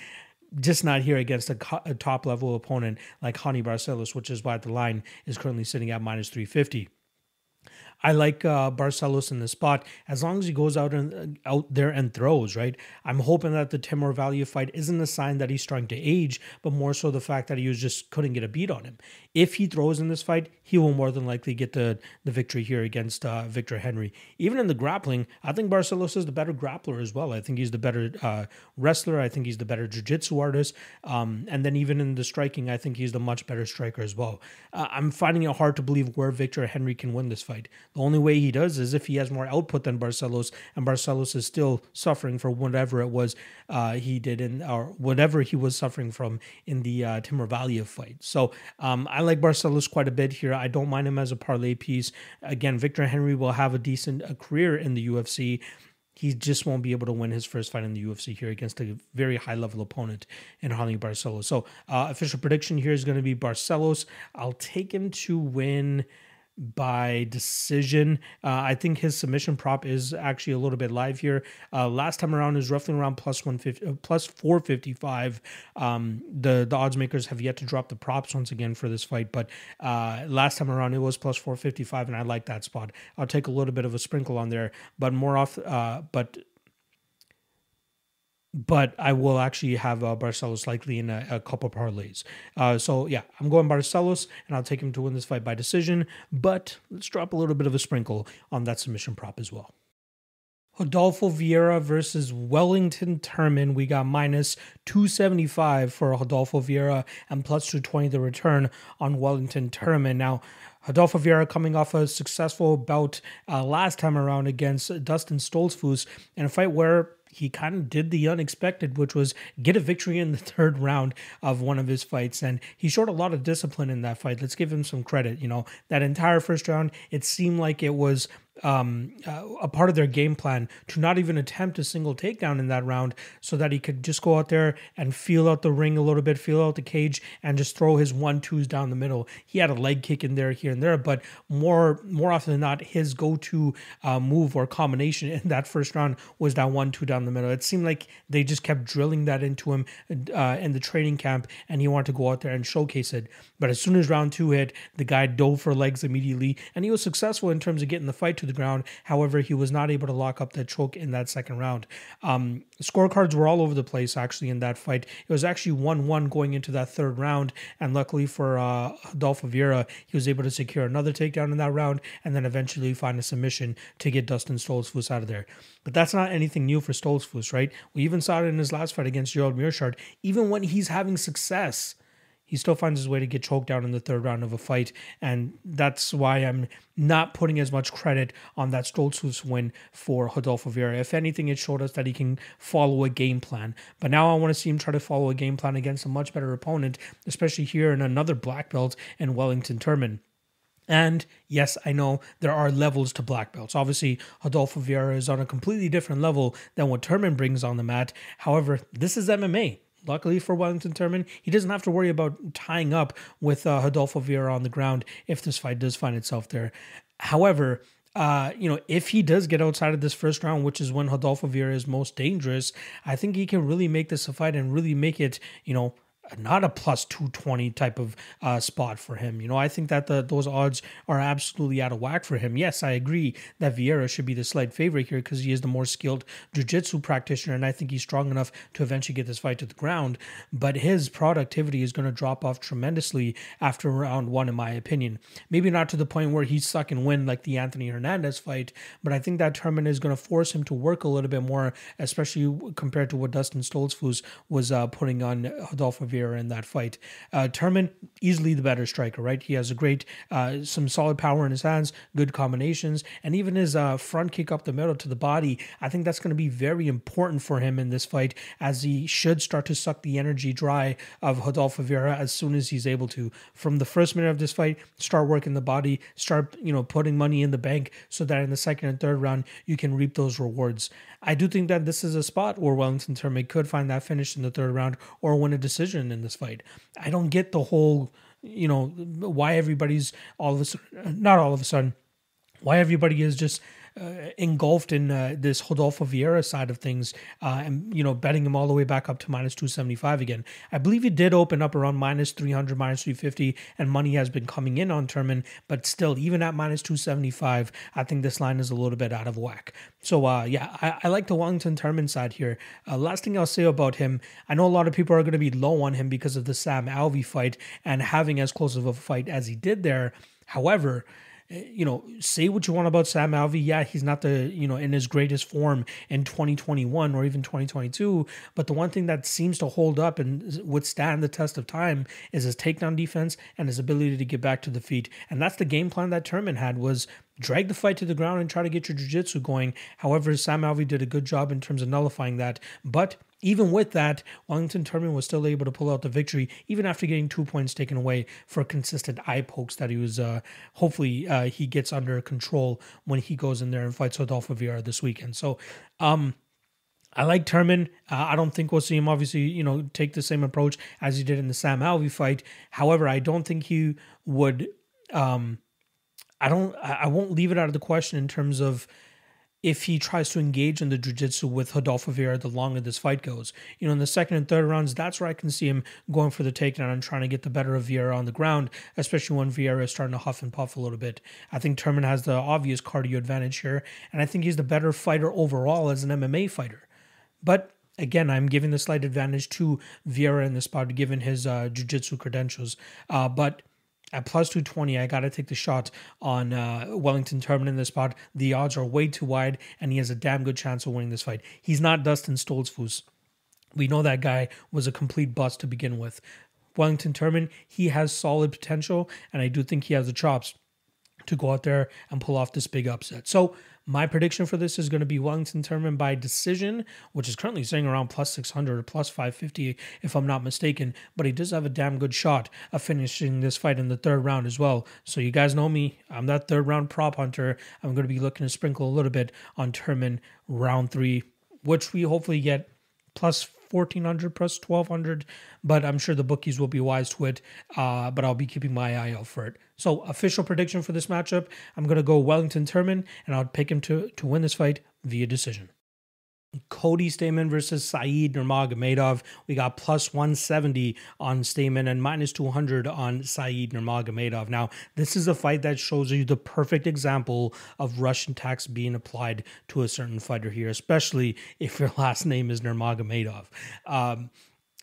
just not here against a, a top level opponent like Raoni Barcelos, which is why the line is currently sitting at minus 350. I like uh, Barcelos in the spot as long as he goes out and uh, out there and throws. Right. I'm hoping that the Timur Valiev fight isn't a sign that he's starting to age, but more so the fact that he was just couldn't get a beat on him. If he throws in this fight, he will more than likely get the the victory here against uh, Victor Henry. Even in the grappling, I think Barcelos is the better grappler as well. I think he's the better uh, wrestler. I think he's the better jiu-jitsu artist. Um, and then even in the striking, I think he's the much better striker as well. Uh, I'm finding it hard to believe where Victor Henry can win this fight. The only way he does is if he has more output than Barcelos, and Barcelos is still suffering for whatever it was uh, he did in, or whatever he was suffering from in the uh, Timur Valiev fight. So um, I like Barcelos quite a bit here. I don't mind him as a parlay piece. Again, Victor Henry will have a decent a career in the UFC he just won't be able to win his first fight in the UFC here against a very high level opponent in Raoni Barcelos. So, uh, official prediction here is going to be Barcelos. I'll take him to win by decision. Uh, I think his submission prop is actually a little bit live here. Uh, last time around is roughly around plus one fifty, uh, plus four fifty five. Um, the the odds makers have yet to drop the props once again for this fight, but uh, last time around it was plus four fifty five, and I like that spot. I'll take a little bit of a sprinkle on there, but more off. Uh, but but I will actually have uh, Barcelos likely in a, a couple parlays. Uh, so yeah, I'm going Barcelos, and I'll take him to win this fight by decision. But let's drop a little bit of a sprinkle on that submission prop as well. Rodolfo Vieira versus Wellington Turman. We got minus 275 for Rodolfo Vieira and plus 220 the return on Wellington Turman. Now, Rodolfo Vieira coming off a successful bout uh, last time around against Dustin Stoltzfus in a fight where he kind of did the unexpected, which was get a victory in the third round of one of his fights. And he showed a lot of discipline in that fight. Let's give him some credit. You know, that entire first round, it seemed like it was um, uh, a part of their game plan to not even attempt a single takedown in that round so that he could just go out there and feel out the ring a little bit, feel out the cage, and just throw his one twos down the middle. He had a leg kick in there, here and there, but more more often than not, his go to uh, move or combination in that first round was that one two down the middle. It seemed like they just kept drilling that into him uh, in the training camp, and he wanted to go out there and showcase it. But as soon as round two hit, the guy dove for legs immediately, and he was successful in terms of getting the fight to the ground. However, he was not able to lock up the choke in that second round. Um, scorecards were all over the place actually in that fight. It was actually 1 1 going into that third round. And luckily for uh, Rodolfo Vieira, he was able to secure another takedown in that round and then eventually find a submission to get Dustin Stoltzfus out of there. But that's not anything new for Stoltzfus, right? We even saw it in his last fight against Gerald Meerschaert. Even when he's having success, he still finds his way to get choked down in the third round of a fight. And that's why I'm not putting as much credit on that Stoltzfus win for Rodolfo Vieira. If anything, it showed us that he can follow a game plan. But now I want to see him try to follow a game plan against a much better opponent, especially here in another black belt in Wellington Turman. And yes, I know there are levels to black belts. Obviously, Rodolfo Vieira is on a completely different level than what Turman brings on the mat. However, this is MMA. Luckily for Wellington Turman, he doesn't have to worry about tying up with uh, Rodolfo Vieira on the ground if this fight does find itself there. However, uh, you know, if he does get outside of this first round, which is when Rodolfo Vieira is most dangerous, I think he can really make this a fight and really make it, you know, not a plus 220 type of uh, spot for him. You know, I think that the, those odds are absolutely out of whack for him. Yes, I agree that Vieira should be the slight favorite here because he is the more skilled jiu-jitsu practitioner and I think he's strong enough to eventually get this fight to the ground, but his productivity is going to drop off tremendously after round 1 in my opinion. Maybe not to the point where he's suck and win like the Anthony Hernandez fight, but I think that Turman is going to force him to work a little bit more, especially compared to what Dustin Stoltzfus was uh, putting on Rodolfo Vieira in that fight. Uh, Turman, easily the better striker, right? He has a great, uh, some solid power in his hands, good combinations, and even his uh, front kick up the middle to the body. I think that's going to be very important for him in this fight as he should start to suck the energy dry of Rodolfo Vieira as soon as he's able to. From the first minute of this fight, start working the body, start, you know, putting money in the bank so that in the second and third round, you can reap those rewards. I do think that this is a spot where Wellington Turman could find that finish in the third round or win a decision in this fight. I don't get the whole, you know, why everybody's all of a sudden, not all of a sudden, why everybody is just uh, engulfed in uh, this Rodolfo Vieira side of things, uh, and you know, betting him all the way back up to minus two seventy five again. I believe it did open up around minus three hundred, minus three fifty, and money has been coming in on Turman, but still, even at minus two seventy five, I think this line is a little bit out of whack. So, uh, yeah, I, I like the Wellington Turman side here. Uh, last thing I'll say about him, I know a lot of people are going to be low on him because of the Sam Alvey fight and having as close of a fight as he did there. However, Eh, you know, say what you want about Sam Alvey. Yeah, he's not the, you know, in his greatest form in 2021 or even 2022. But the one thing that seems to hold up and withstand the test of time is his takedown defense and his ability to get back to the feet. And that's the game plan that Turman had was drag the fight to the ground and try to get your jiu-jitsu going. However, Sam Alvey did a good job in terms of nullifying that. But even with that, Wellington Turman was still able to pull out the victory, even after getting two points taken away for consistent eye pokes that he was. Uh, hopefully, uh, he gets under control when he goes in there and fights Rodolfo Vieira this weekend. So, um, I like Turman. Uh, I don't think we'll see him obviously, you know, take the same approach as he did in the Sam Alvey fight. However, I don't think he would. Um, I don't I won't leave it out of the question in terms of if he tries to engage in the jiu-jitsu with Rodolfo Vieira the longer this fight goes. You know, in the second and third rounds, that's where I can see him going for the takedown and trying to get the better of Vieira on the ground, especially when Vieira is starting to huff and puff a little bit. I think Turman has the obvious cardio advantage here, and I think he's the better fighter overall as an MMA fighter. But again, I'm giving the slight advantage to Vieira in this spot, given his uh, jiu-jitsu credentials. Uh, but at plus 220, I got to take the shot on uh, Wellington Turman in this spot. The odds are way too wide, and he has a damn good chance of winning this fight. He's not Dustin Stoltzfus. We know that guy was a complete bust to begin with. Wellington Turman, he has solid potential, and I do think he has the chops to go out there and pull off this big upset. So my prediction for this is going to be Wellington Turman by decision, which is currently sitting around plus 600 or plus 550, if I'm not mistaken. But he does have a damn good shot of finishing this fight in the third round as well. So you guys know me. I'm that third round prop hunter. I'm going to be looking to sprinkle a little bit on Turman round three, which we hopefully get plus 1400 plus 1200 but i'm sure the bookies will be wise to it uh, but i'll be keeping my eye out for it. So official prediction for this matchup i'm going to go wellington turman and i'll pick him to, to win this fight via decision Cody Stamann versus Saeed Nurmagomedov. We got plus 170 on Stamann and minus 200 on Saeed Nurmagomedov. Now, this is a fight that shows you the perfect example of Russian tax being applied to a certain fighter here, especially if your last name is Nurmagomedov. Um,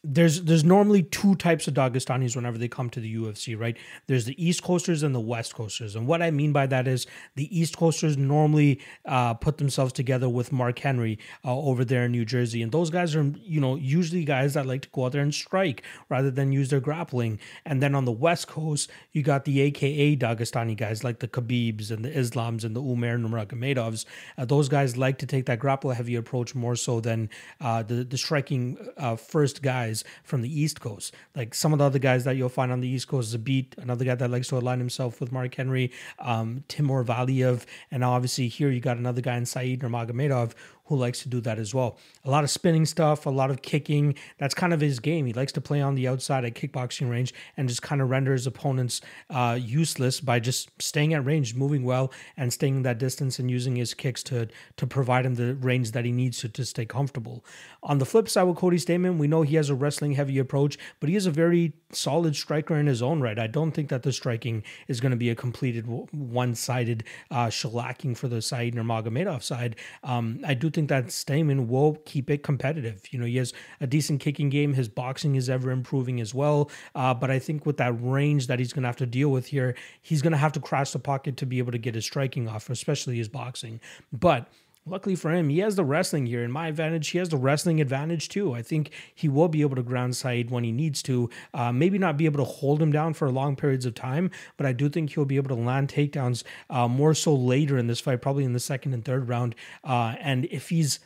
there's there's normally two types of Dagestanis whenever they come to the UFC, right? There's the East Coasters and the West Coasters, and what I mean by that is the East Coasters normally uh, put themselves together with Mark Henry uh, over there in New Jersey, and those guys are you know usually guys that like to go out there and strike rather than use their grappling. And then on the West Coast, you got the AKA Dagestani guys like the Khabibs and the Islams and the Umar Nurmagomedovs. Uh, those guys like to take that grapple heavy approach more so than uh, the the striking uh, first guys guys from the East Coast. Like some of the other guys that you'll find on the East Coast, Zabit, another guy that likes to align himself with Mark Henry, um, Timur Valiev, and obviously here you got another guy in Saeed Nurmagomedov who likes to do that as well. A lot of spinning stuff, a lot of kicking. That's kind of his game. He likes to play on the outside at kickboxing range and just kind of render his opponents uh, useless by just staying at range, moving well, and staying in that distance and using his kicks to to provide him the range that he needs to, to stay comfortable. On the flip side with Cody Stamann, we know he has a wrestling heavy approach, but he is a very solid striker in his own right. I don't think that the striking is going to be a completed one sided uh, shellacking for the Saeed Nurmagomedov side. Um, I do think that Stamann will keep it competitive. You know, he has a decent kicking game. His boxing is ever improving as well. Uh, but I think with that range that he's going to have to deal with here, he's going to have to cross the pocket to be able to get his striking off, especially his boxing. But Luckily for him, he has the wrestling here. In my advantage, he has the wrestling advantage too. I think he will be able to ground Saeed when he needs to. Uh, maybe not be able to hold him down for long periods of time, but I do think he'll be able to land takedowns uh, more so later in this fight, probably in the second and third round. Uh, and if he's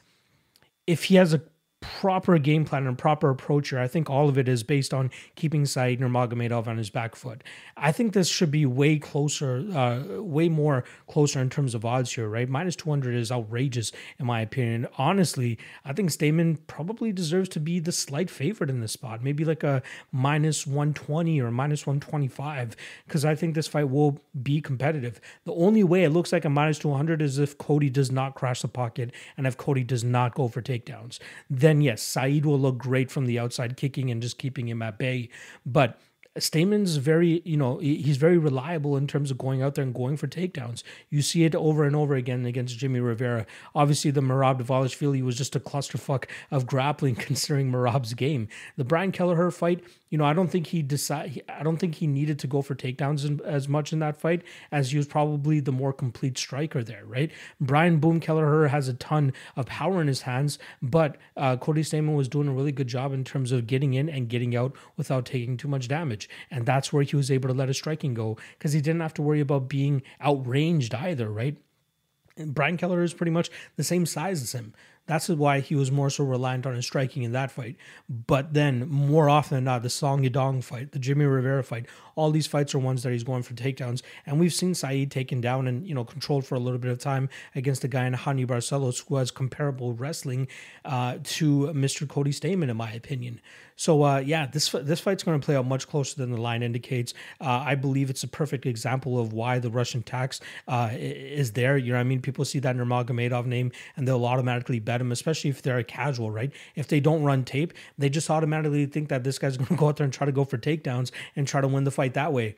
if he has a proper game plan and proper approach here. I think all of it is based on keeping Saeed Nurmagomedov on his back foot. I think this should be way closer, uh, way more closer in terms of odds here, right? Minus 200 is outrageous in my opinion. Honestly, I think Stamann probably deserves to be the slight favorite in this spot, maybe like a minus 120 or minus 125, because I think this fight will be competitive. The only way it looks like a minus 200 is if Cody does not crash the pocket and if Cody does not go for takedowns. Then then yes, Saeed will look great from the outside, kicking and just keeping him at bay. But Stamann's very, you know, he's very reliable in terms of going out there and going for takedowns. You see it over and over again against Jimmy Rivera. Obviously, the Merab Dvalishvili was just a clusterfuck of grappling considering Merab's game. The Brian Kelleher fight, you know, I don't think he decide. I don't think he needed to go for takedowns in, as much in that fight as he was probably the more complete striker there, right? Brian Boom Kelleher has a ton of power in his hands, but uh, Cody Stamann was doing a really good job in terms of getting in and getting out without taking too much damage, and that's where he was able to let his striking go because he didn't have to worry about being outranged either, right? Brian Kelleher is pretty much the same size as him. That's why he was more so reliant on his striking in that fight. But then, more often than not, the Song Yadong fight, the Jimmy Rivera fight, all these fights are ones that he's going for takedowns. And we've seen Saeed taken down and, you know, controlled for a little bit of time against a guy in Raoni Barcelos who has comparable wrestling uh, to Mr. Cody Stamann, in my opinion. So uh, yeah, this this fight's going to play out much closer than the line indicates. Uh, I believe it's a perfect example of why the Russian tax uh, is there. You know, I mean, people see that Nurmagomedov name and they'll automatically bet him, especially if they're a casual, right? If they don't run tape, they just automatically think that this guy's going to go out there and try to go for takedowns and try to win the fight that way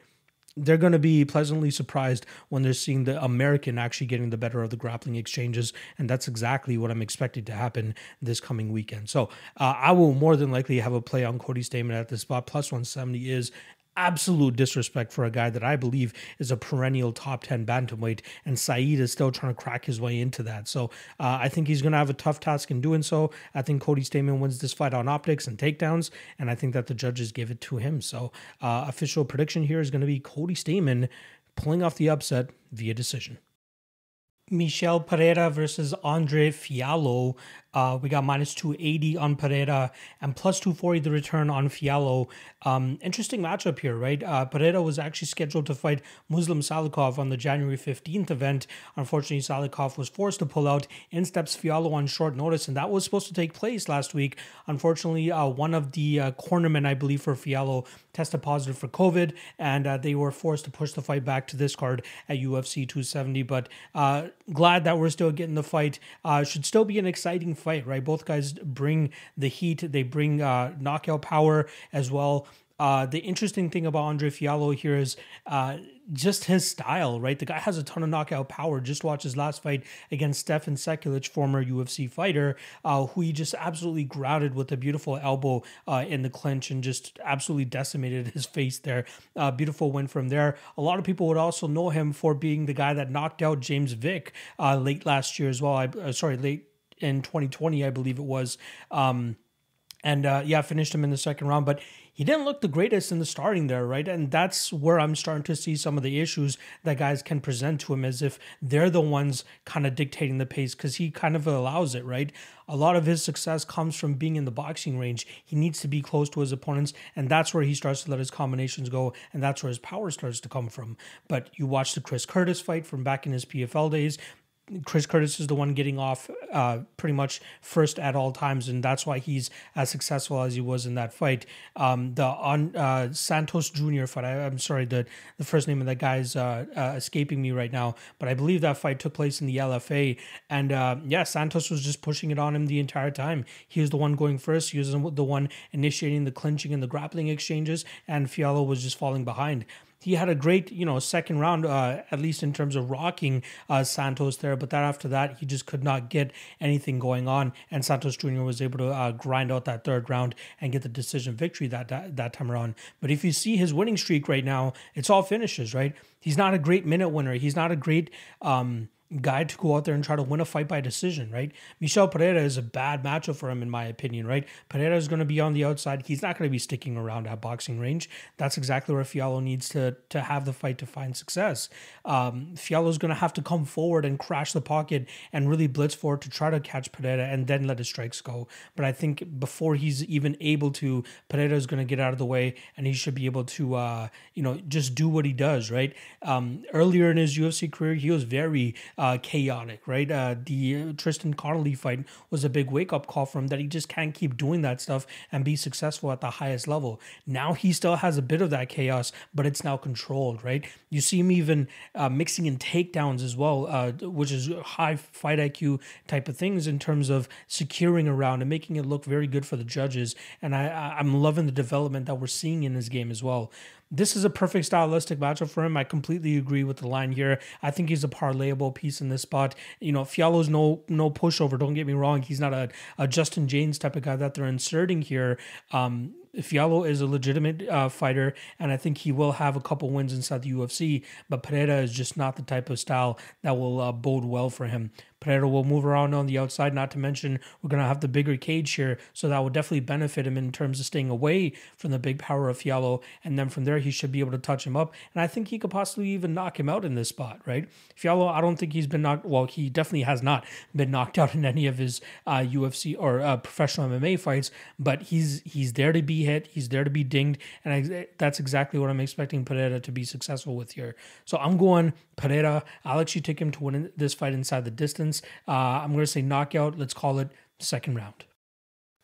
they're going to be pleasantly surprised when they're seeing the American actually getting the better of the grappling exchanges. And that's exactly what I'm expecting to happen this coming weekend. So uh, I will more than likely have a play on Cody Stamann at this spot. Plus 170 is absolute disrespect for a guy that I believe is a perennial top 10 bantamweight, and Saeed is still trying to crack his way into that. So uh, I think he's going to have a tough task in doing so. I think Cody Stamann wins this fight on optics and takedowns, and I think that the judges give it to him. So uh, official prediction here is going to be Cody Stamann pulling off the upset via decision. Michel Pereira versus Andre Fialho. Uh, we got minus 280 on Pereira and plus 240 the return on Fialho. Um, interesting matchup here, right? Uh, Pereira was actually scheduled to fight Muslim Salikhov on the January 15th event. Unfortunately, Salikhov was forced to pull out. In steps Fialho on short notice, and that was supposed to take place last week. Unfortunately, uh, one of the uh, cornermen, I believe, for Fialho tested positive for COVID, and uh, they were forced to push the fight back to this card at UFC 270. But uh, glad that we're still getting the fight. Uh, should still be an exciting fight, right? Both guys bring the heat, they bring uh, knockout power as well. Uh, the interesting thing about Andre Fialho here is uh, just his style, right? The guy has a ton of knockout power. Just watch his last fight against Stefan Sekulic, former UFC fighter, uh, who he just absolutely grouted with a beautiful elbow uh, in the clinch and just absolutely decimated his face there. Uh, beautiful win from there. A lot of people would also know him for being the guy that knocked out James Vick uh, late last year as well. I, uh, sorry, late in 2020, I believe it was. Um, and yeah, finished him in the second round. But he didn't look the greatest in the starting there, right? And that's where I'm starting to see some of the issues that guys can present to him as if they're the ones kind of dictating the pace because he kind of allows it, right? A lot of his success comes from being in the boxing range. He needs to be close to his opponents, and that's where he starts to let his combinations go, and that's where his power starts to come from. But you watch the Chris Curtis fight from back in his PFL days, Chris Curtis is the one getting off uh, pretty much first at all times, and that's why he's as successful as he was in that fight. Um, the on uh, Santos Jr. fight, I, am sorry, the the first name of that guy is uh, uh, escaping me right now, but I believe that fight took place in the LFA, and uh, yeah, Santos was just pushing it on him the entire time. He was the one going first. He was the one initiating the clinching and the grappling exchanges, and Fialho was just falling behind he had a great, you know, second round, uh, at least in terms of rocking uh, Santos there. But then after that, he just could not get anything going on. And Santos Jr. was able to uh, grind out that third round and get the decision victory that, that, that time around. But if you see his winning streak right now, it's all finishes, right? He's not a great minute winner. He's not a great. Um, guy to go out there and try to win a fight by decision, right? Michel Pereira is a bad matchup for him, in my opinion, right? Pereira is going to be on the outside. He's not going to be sticking around at boxing range. That's exactly where Fialho needs to to have the fight to find success. Um, Fialho is going to have to come forward and crash the pocket and really blitz forward to try to catch Pereira and then let his strikes go. But I think before he's even able to, Pereira is going to get out of the way and he should be able to, uh, you know, just do what he does, right? Um, earlier in his UFC career, he was very uh, chaotic, right? Uh, the uh, Tristan Connelly fight was a big wake up call for him that he just can't keep doing that stuff and be successful at the highest level. Now he still has a bit of that chaos, but it's now controlled, right? You see him even uh, mixing in takedowns as well, uh, which is high fight IQ type of things in terms of securing around and making it look very good for the judges. And I, I'm loving the development that we're seeing in this game as well. This is a perfect stylistic matchup for him. I completely agree with the line here. I think he's a parlayable piece in this spot. You know, Fialho's no no pushover. Don't get me wrong. He's not a, a Justin Jaynes type of guy that they're inserting here. Um, Fialho is a legitimate uh, fighter, and I think he will have a couple wins inside the UFC. But Pereira is just not the type of style that will uh, bode well for him. Pereira will move around on the outside. Not to mention, we're going to have the bigger cage here, so that will definitely benefit him in terms of staying away from the big power of Fialho. And then from there, he should be able to touch him up. And I think he could possibly even knock him out in this spot, right? Fialho, I don't think he's been knocked. Well, he definitely has not been knocked out in any of his uh, UFC or uh, professional MMA fights. But he's he's there to be hit. He's there to be dinged, and I, that's exactly what I'm expecting Pereira to be successful with here. So I'm going Pereira. I'll actually take him to win this fight inside the distance. Uh, I'm going to say knockout. Let's call it second round.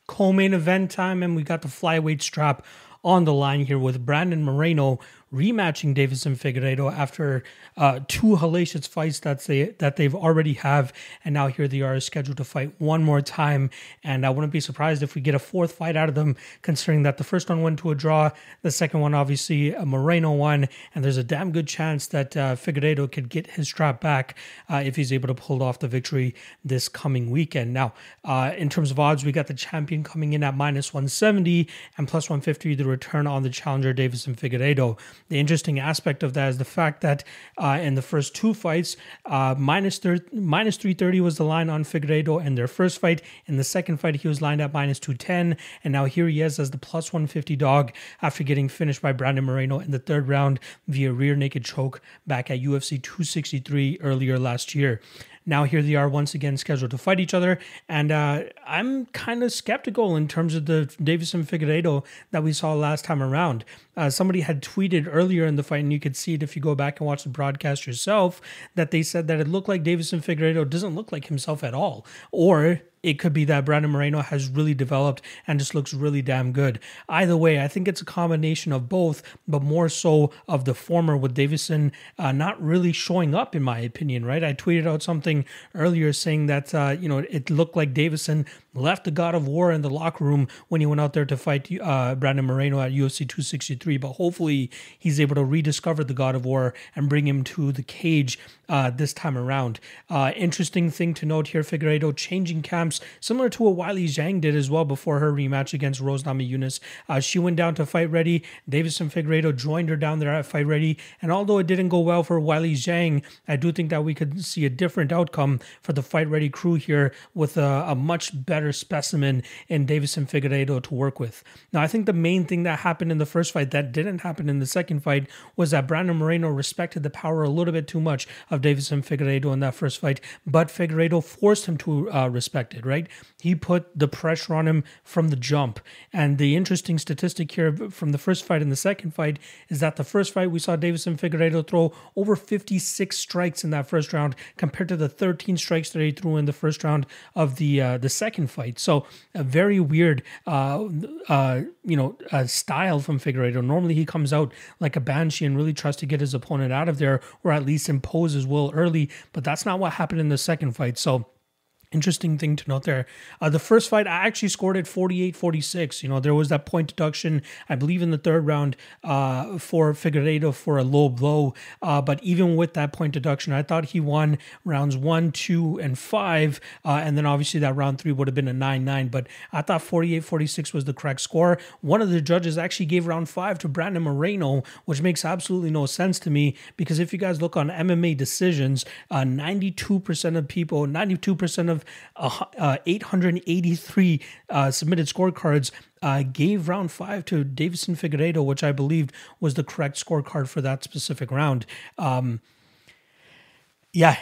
co-main event time and we got the flyweight strap on the line here with Brandon Moreno rematching Deiveson Figueiredo after uh, two hellacious fights that they that they've already have, and now here they are scheduled to fight one more time. And I wouldn't be surprised if we get a fourth fight out of them, considering that the first one went to a draw, the second one obviously a Moreno one, and there's a damn good chance that uh, Figueiredo could get his strap back uh, if he's able to pull off the victory this coming weekend. Now, uh, in terms of odds, we got the champion coming in at minus 170 and plus 150 the return on the challenger Deiveson Figueiredo. The interesting aspect of that is the fact that uh, in the first two fights, uh, minus, thir- minus 330 was the line on Figueiredo in their first fight. In the second fight, he was lined at minus 210. And now here he is as the plus 150 dog after getting finished by Brandon Moreno in the third round via rear naked choke back at UFC 263 earlier last year. Now here they are once again scheduled to fight each other, and uh, I'm kind of skeptical in terms of the Deiveson Figueiredo that we saw last time around. Uh, somebody had tweeted earlier in the fight, and you could see it if you go back and watch the broadcast yourself, that they said that it looked like Deiveson Figueiredo doesn't look like himself at all, or it could be that Brandon Moreno has really developed and just looks really damn good. Either way, I think it's a combination of both, but more so of the former with Deiveson uh, not really showing up, in my opinion, right? I tweeted out something earlier saying that, uh, you know, it looked like Deiveson left the God of War in the locker room when he went out there to fight uh, Brandon Moreno at UFC 263. But hopefully, he's able to rediscover the God of War and bring him to the cage uh, this time around. Uh, interesting thing to note here Figueiredo changing camps similar to what Weili Zhang did as well before her rematch against Rose Namajunas. Uh, she went down to fight ready. Deiveson Figueiredo joined her down there at fight ready. And although it didn't go well for Weili Zhang, I do think that we could see a different outcome for the fight ready crew here with a, a much better specimen in Deiveson Figueiredo to work with. Now, I think the main thing that happened in the first fight that didn't happen in the second fight was that Brandon Moreno respected the power a little bit too much of Deiveson Figueiredo in that first fight, but Figueiredo forced him to uh, respect it right? He put the pressure on him from the jump. And the interesting statistic here from the first fight and the second fight is that the first fight we saw Deiveson Figueiredo throw over 56 strikes in that first round compared to the 13 strikes that he threw in the first round of the uh, the second fight. So a very weird, uh, uh, you know, uh, style from Figueiredo. Normally he comes out like a banshee and really tries to get his opponent out of there, or at least impose his will early. But that's not what happened in the second fight. So interesting thing to note there. Uh, the first fight, I actually scored at 48 46. You know, there was that point deduction, I believe, in the third round uh, for Figueiredo for a low blow. Uh, but even with that point deduction, I thought he won rounds one, two, and five. Uh, and then obviously that round three would have been a 9 9. But I thought 48 46 was the correct score. One of the judges actually gave round five to Brandon Moreno, which makes absolutely no sense to me because if you guys look on MMA decisions, 92% uh, of people, 92% of uh, 883 uh, submitted scorecards uh, gave round five to Deiveson Figueiredo, which I believed was the correct scorecard for that specific round. Um, yeah,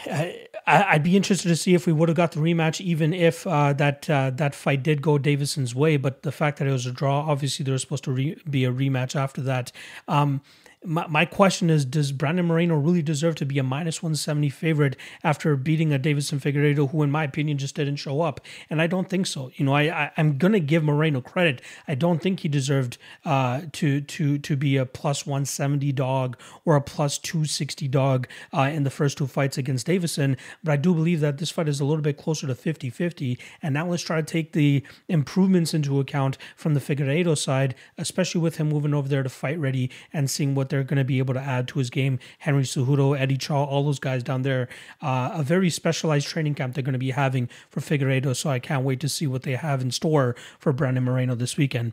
I, would be interested to see if we would have got the rematch, even if uh, that uh, that fight did go Deiveson's way. But the fact that it was a draw, obviously there was supposed to re- be a rematch after that. Um, my, my question is Does Brandon Moreno really deserve to be a minus 170 favorite after beating a Deiveson Figueiredo, who, in my opinion, just didn't show up? And I don't think so. You know, I, I, am going to give Moreno credit. I don't think he deserved uh, to, to, to be a plus 170 dog or a plus 260 dog uh, in the first two fights against Deiveson. But I do believe that this fight is a little bit closer to 50 50. And now let's try to take the improvements into account from the Figueiredo side, especially with him moving over there to fight ready and seeing what they're going to be able to add to his game. Henry Cejudo, Eddie Cha, all those guys down there. Uh, a very specialized training camp they're going to be having for Figueiredo. So I can't wait to see what they have in store for Brandon Moreno this weekend.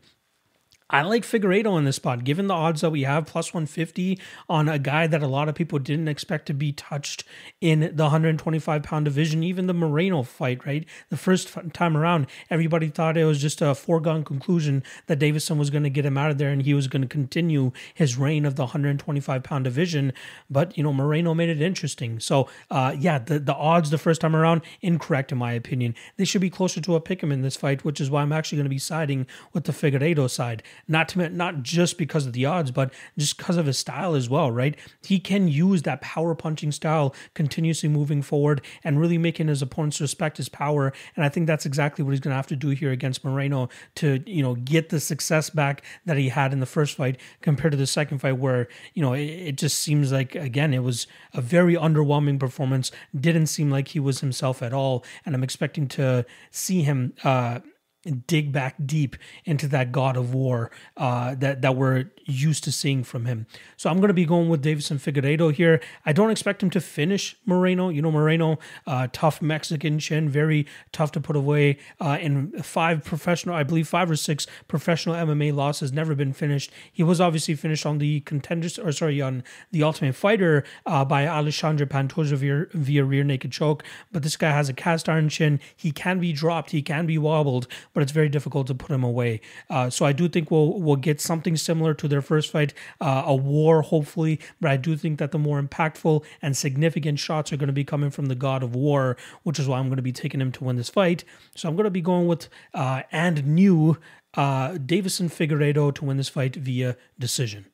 I like Figueiredo in this spot, given the odds that we have, plus 150 on a guy that a lot of people didn't expect to be touched in the 125 pound division, even the Moreno fight, right? The first time around, everybody thought it was just a foregone conclusion that Deiveson was going to get him out of there and he was going to continue his reign of the 125 pound division. But, you know, Moreno made it interesting. So, uh, yeah, the, the odds the first time around, incorrect in my opinion. They should be closer to a pick 'em in this fight, which is why I'm actually going to be siding with the Figueiredo side. Not to not just because of the odds, but just because of his style as well, right? He can use that power punching style, continuously moving forward and really making his opponents respect his power. And I think that's exactly what he's going to have to do here against Moreno to you know get the success back that he had in the first fight compared to the second fight, where you know it, it just seems like again it was a very underwhelming performance. Didn't seem like he was himself at all, and I'm expecting to see him. Uh, dig back deep into that God of War uh, that that we're used to seeing from him. So I'm going to be going with Deiveson Figueiredo here. I don't expect him to finish Moreno. You know, Moreno, uh, tough Mexican chin, very tough to put away. Uh, in five professional, I believe five or six professional MMA losses, never been finished. He was obviously finished on the contenders, or sorry, on the Ultimate Fighter uh, by Alexandre Pantoja via, via rear naked choke. But this guy has a cast iron chin. He can be dropped. He can be wobbled but it's very difficult to put him away. Uh, so I do think we'll we'll get something similar to their first fight, uh, a war hopefully. But I do think that the more impactful and significant shots are going to be coming from the God of War, which is why I'm going to be taking him to win this fight. So I'm going to be going with uh, and new uh, Deiveson Figueiredo to win this fight via decision.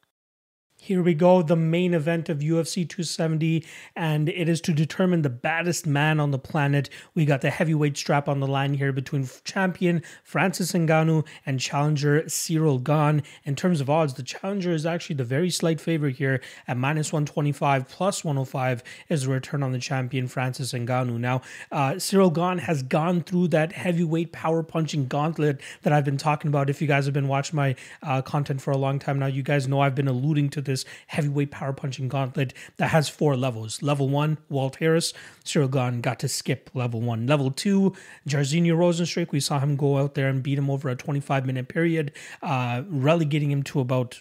Here we go, the main event of UFC 270, and it is to determine the baddest man on the planet. We got the heavyweight strap on the line here between champion Francis Ngannou and challenger Cyril Gane. In terms of odds, the challenger is actually the very slight favorite here at minus 125 plus 105 is the return on the champion Francis Ngannou. Now, uh, Cyril Gane has gone through that heavyweight power punching gauntlet that I've been talking about. If you guys have been watching my uh, content for a long time now, you guys know I've been alluding to this this heavyweight power punching gauntlet that has four levels. Level one, Walt Harris, Gane got to skip level one. Level two, Jairzinho Rozenstruik, we saw him go out there and beat him over a 25 minute period, uh, relegating him to about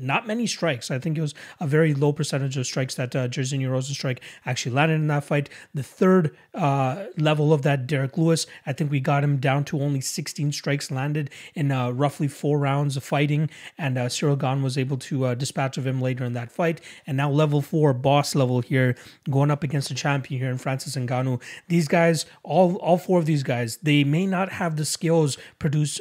not many strikes. I think it was a very low percentage of strikes that uh, Jairzinho Rozenstruik actually landed in that fight. The third uh, level of that, Derrick Lewis, I think we got him down to only 16 strikes landed in uh, roughly four rounds of fighting, and uh, Cyril Gane was able to uh, dispatch of him later in that fight. And now level four, boss level here, going up against a champion here in Francis Ngannou. These guys, all all four of these guys, they may not have the skills produce.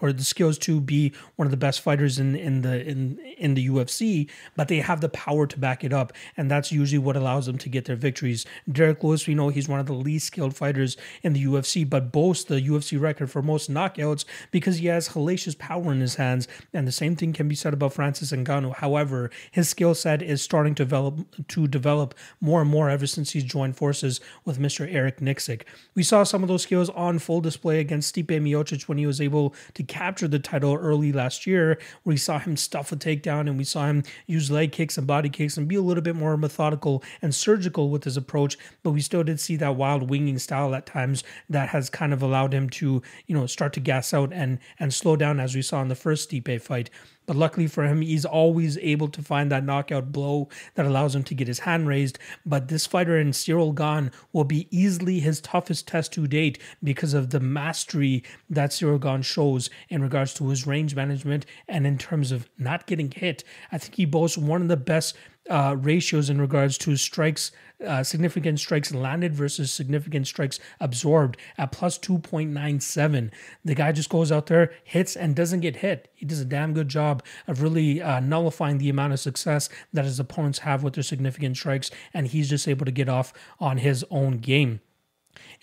Or the skills to be one of the best fighters in in the in in the UFC, but they have the power to back it up, and that's usually what allows them to get their victories. Derek Lewis, we know he's one of the least skilled fighters in the UFC, but boasts the UFC record for most knockouts because he has hellacious power in his hands, and the same thing can be said about Francis Ngannou. However, his skill set is starting to develop to develop more and more ever since he's joined forces with Mr. Eric Nicksick. We saw some of those skills on full display against Stipe Miocic when he was able to captured the title early last year, where we saw him stuff a takedown and we saw him use leg kicks and body kicks and be a little bit more methodical and surgical with his approach. But we still did see that wild winging style at times that has kind of allowed him to, you know, start to gas out and and slow down as we saw in the first Stipe fight. But luckily for him, he's always able to find that knockout blow that allows him to get his hand raised. But this fighter in Cyril Gane will be easily his toughest test to date because of the mastery that Cyril Gane shows in regards to his range management and in terms of not getting hit. I think he boasts one of the best uh, ratios in regards to strikes, uh, significant strikes landed versus significant strikes absorbed at plus 2.97. The guy just goes out there, hits, and doesn't get hit. He does a damn good job of really uh, nullifying the amount of success that his opponents have with their significant strikes, and he's just able to get off on his own game.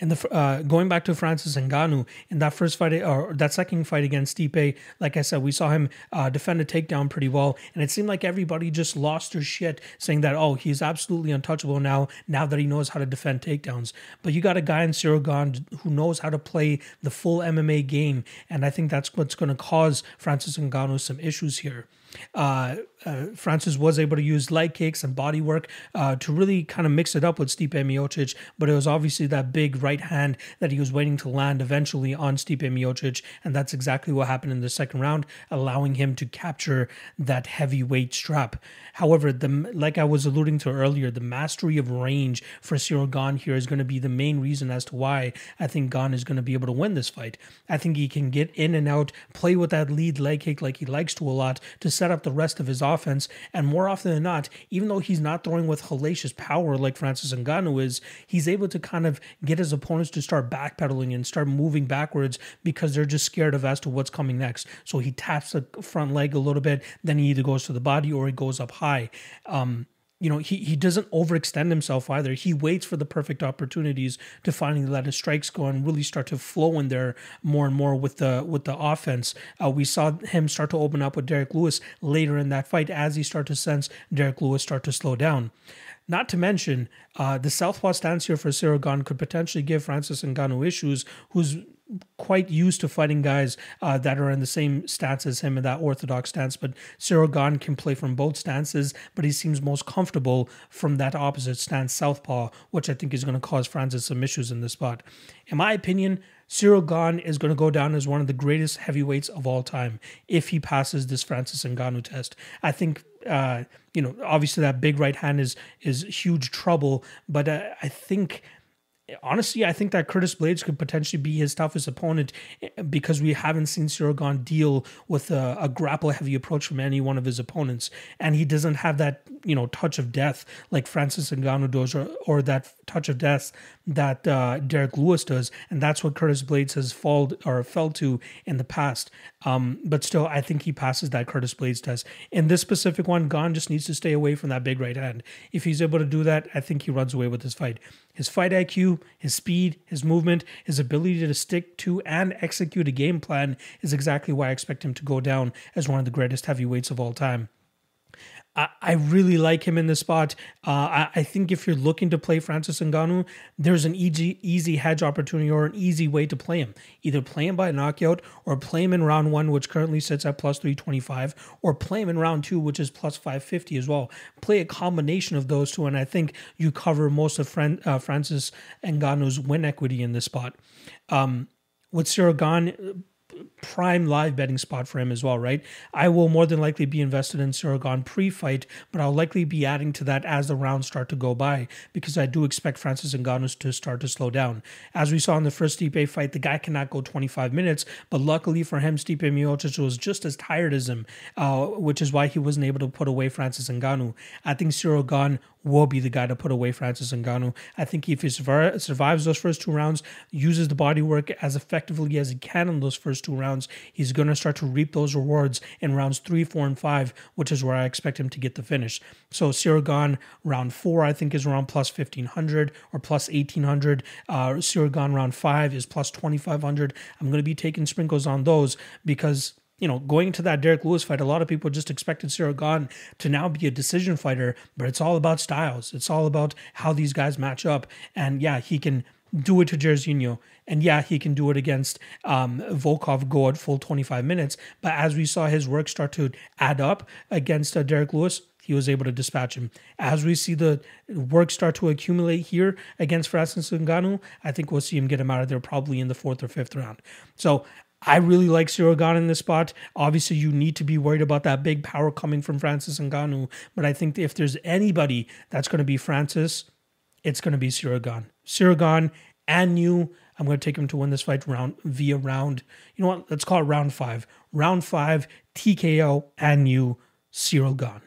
And the uh, going back to Francis Ngannou in that first fight or that second fight against Stipe, like I said, we saw him uh, defend a takedown pretty well, and it seemed like everybody just lost their shit, saying that oh he's absolutely untouchable now. Now that he knows how to defend takedowns, but you got a guy in Gane who knows how to play the full MMA game, and I think that's what's going to cause Francis Ngannou some issues here. Uh, uh, Francis was able to use leg kicks and body work uh, to really kind of mix it up with Stipe Miocic, but it was obviously that big right hand that he was waiting to land eventually on Stipe Miocic, and that's exactly what happened in the second round, allowing him to capture that heavyweight strap. However, the like I was alluding to earlier, the mastery of range for Cyril Gane here is going to be the main reason as to why I think Gane is going to be able to win this fight. I think he can get in and out, play with that lead leg kick like he likes to a lot to set up the rest of his offense offense. And more often than not, even though he's not throwing with hellacious power like Francis Ngannou is, he's able to kind of get his opponents to start backpedaling and start moving backwards because they're just scared of as to what's coming next. So he taps the front leg a little bit, then he either goes to the body or he goes up high. Um, you know, he, he doesn't overextend himself either. He waits for the perfect opportunities to finally let his strikes go and really start to flow in there more and more with the with the offense. Uh, we saw him start to open up with Derrick Lewis later in that fight as he started to sense Derrick Lewis start to slow down. Not to mention, uh, the southpaw stance here for Cyril Gane could potentially give Francis Ngannou issues, who's quite used to fighting guys uh, that are in the same stance as him in that orthodox stance. But Cyril Gane can play from both stances, but he seems most comfortable from that opposite stance, southpaw, which I think is going to cause Francis some issues in this spot. In my opinion, Cyril Gane is going to go down as one of the greatest heavyweights of all time if he passes this Francis Ngannou test. I think. Uh, you know, obviously that big right hand is is huge trouble, but uh, I think honestly, I think that Curtis Blaydes could potentially be his toughest opponent eh, because we haven't seen Cyril Gane deal with a, a, grapple heavy approach from any one of his opponents. And he doesn't have that, you know, touch of death like Francis Ngannou does or, or that touch of death that uh, Derrick Lewis does. And that's what Curtis Blaydes has fallen or fell to in the past. Um, but still, I think he passes that Curtis Blaydes test. In this specific one, Gane just needs to stay away from that big right hand. If he's able to do that, I think he runs away with this fight. His fight IQ, his speed, his movement, his ability to stick to and execute a game plan is exactly why I expect him to go down as one of the greatest heavyweights of all time. I, really like him in this spot. Uh, I, I, think if you're looking to play Francis Ngannou, there's an easy easy hedge opportunity or an easy way to play him. Either play him by knockout or play him in round one, which currently sits at plus 325, or play him in round two, which is plus 550 as well. Play a combination of those two, and I think you cover most of Fran- uh, Francis Ngannou's win equity in this spot. Um, with Cyril Gane, prime live betting spot for him as well, right? I will more than likely be invested in Gane pre-fight, but I'll likely be adding to that as the rounds start to go by because I do expect Francis Ngannou to start to slow down. As we saw in the first Stipe fight, the guy cannot go 25 minutes, but luckily for him, Stipe Miocic was just as tired as him, uh, which is why he wasn't able to put away Francis Ngannou. I think Gane will be the guy to put away Francis Ngannou. I think if he survives those first two rounds, uses the body work as effectively as he can in those first two rounds, he's going to start to reap those rewards in rounds three, four, and five, which is where I expect him to get the finish. So Cyril round four, I think is around plus 1500 or plus 1800. Uh, round five is plus 2500. I'm going to be taking sprinkles on those because you know, going to that Derrick Lewis fight, a lot of people just expected Cyril Gane to now be a decision fighter, but it's all about styles. It's all about how these guys match up. And yeah, he can do it to Jairzinho. And yeah, he can do it against um, Volkov, go at full 25 minutes. But as we saw his work start to add up against uh, Derrick Lewis, he was able to dispatch him. As we see the work start to accumulate here against Francis Ngannou, I think we'll see him get him out of there probably in the fourth or fifth round. So I really like Gane in this spot. Obviously, you need to be worried about that big power coming from Francis Ngannou. But I think if there's anybody that's going to be Francis, it's going to be Cyril Gane. Gane and you. I'm going to take him to win this fight round via round. You know what? Let's call it round five. Round five, TKO and you, Gane.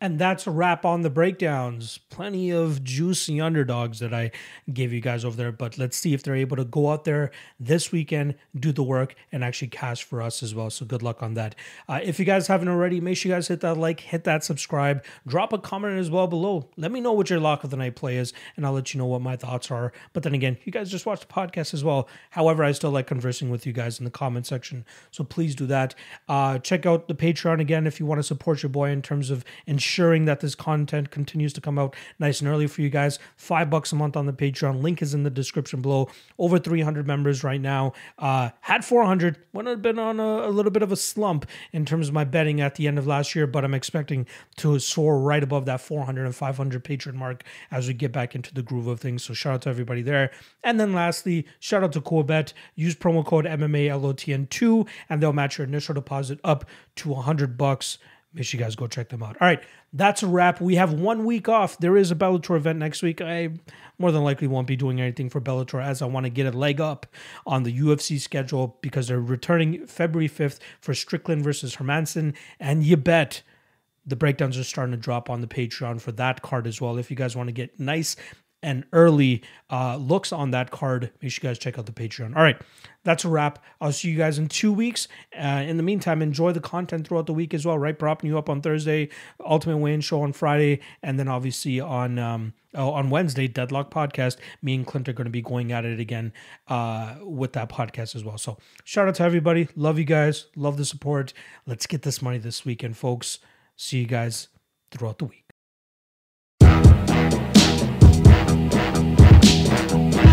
And that's a wrap on the breakdowns. Plenty of juicy underdogs that I gave you guys over there. But let's see if they're able to go out there this weekend, do the work, and actually cash for us as well. So good luck on that. Uh, if you guys haven't already, make sure you guys hit that like, hit that subscribe, drop a comment as well below. Let me know what your lock of the night play is, and I'll let you know what my thoughts are. But then again, you guys just watch the podcast as well. However, I still like conversing with you guys in the comment section. So please do that. Uh, check out the Patreon again if you want to support your boy in terms of ensuring ensuring that this content continues to come out nice and early for you guys. Five bucks a month on the Patreon. Link is in the description below. Over 300 members right now. Uh, had 400. When I've been on a, a, little bit of a slump in terms of my betting at the end of last year, but I'm expecting to soar right above that 400 and 500 patron mark as we get back into the groove of things. So shout out to everybody there. And then lastly, shout out to Coolbet. Use promo code MMALOTN2 and they'll match your initial deposit up to 100 bucks. Make sure you guys go check them out. All right, that's a wrap. We have one week off. There is a Bellator event next week. I more than likely won't be doing anything for Bellator as I want to get a leg up on the UFC schedule because they're returning February 5th for Strickland versus Hermansson. And you bet the breakdowns are starting to drop on the Patreon for that card as well. If you guys want to get nice and early uh, looks on that card, make sure you guys check out the Patreon. All right, that's a wrap. I'll see you guys in two weeks. Uh, in the meantime, enjoy the content throughout the week as well, right? Propping you up on Thursday, Ultimate Weigh-In Show on Friday, and then obviously on um, oh, on Wednesday, Deadlock Podcast. Me and Clint are going to be going at it again uh, with that podcast as well. So shout out to everybody. Love you guys. Love the support. Let's get this money this weekend, folks. See you guys throughout the week. Thank you.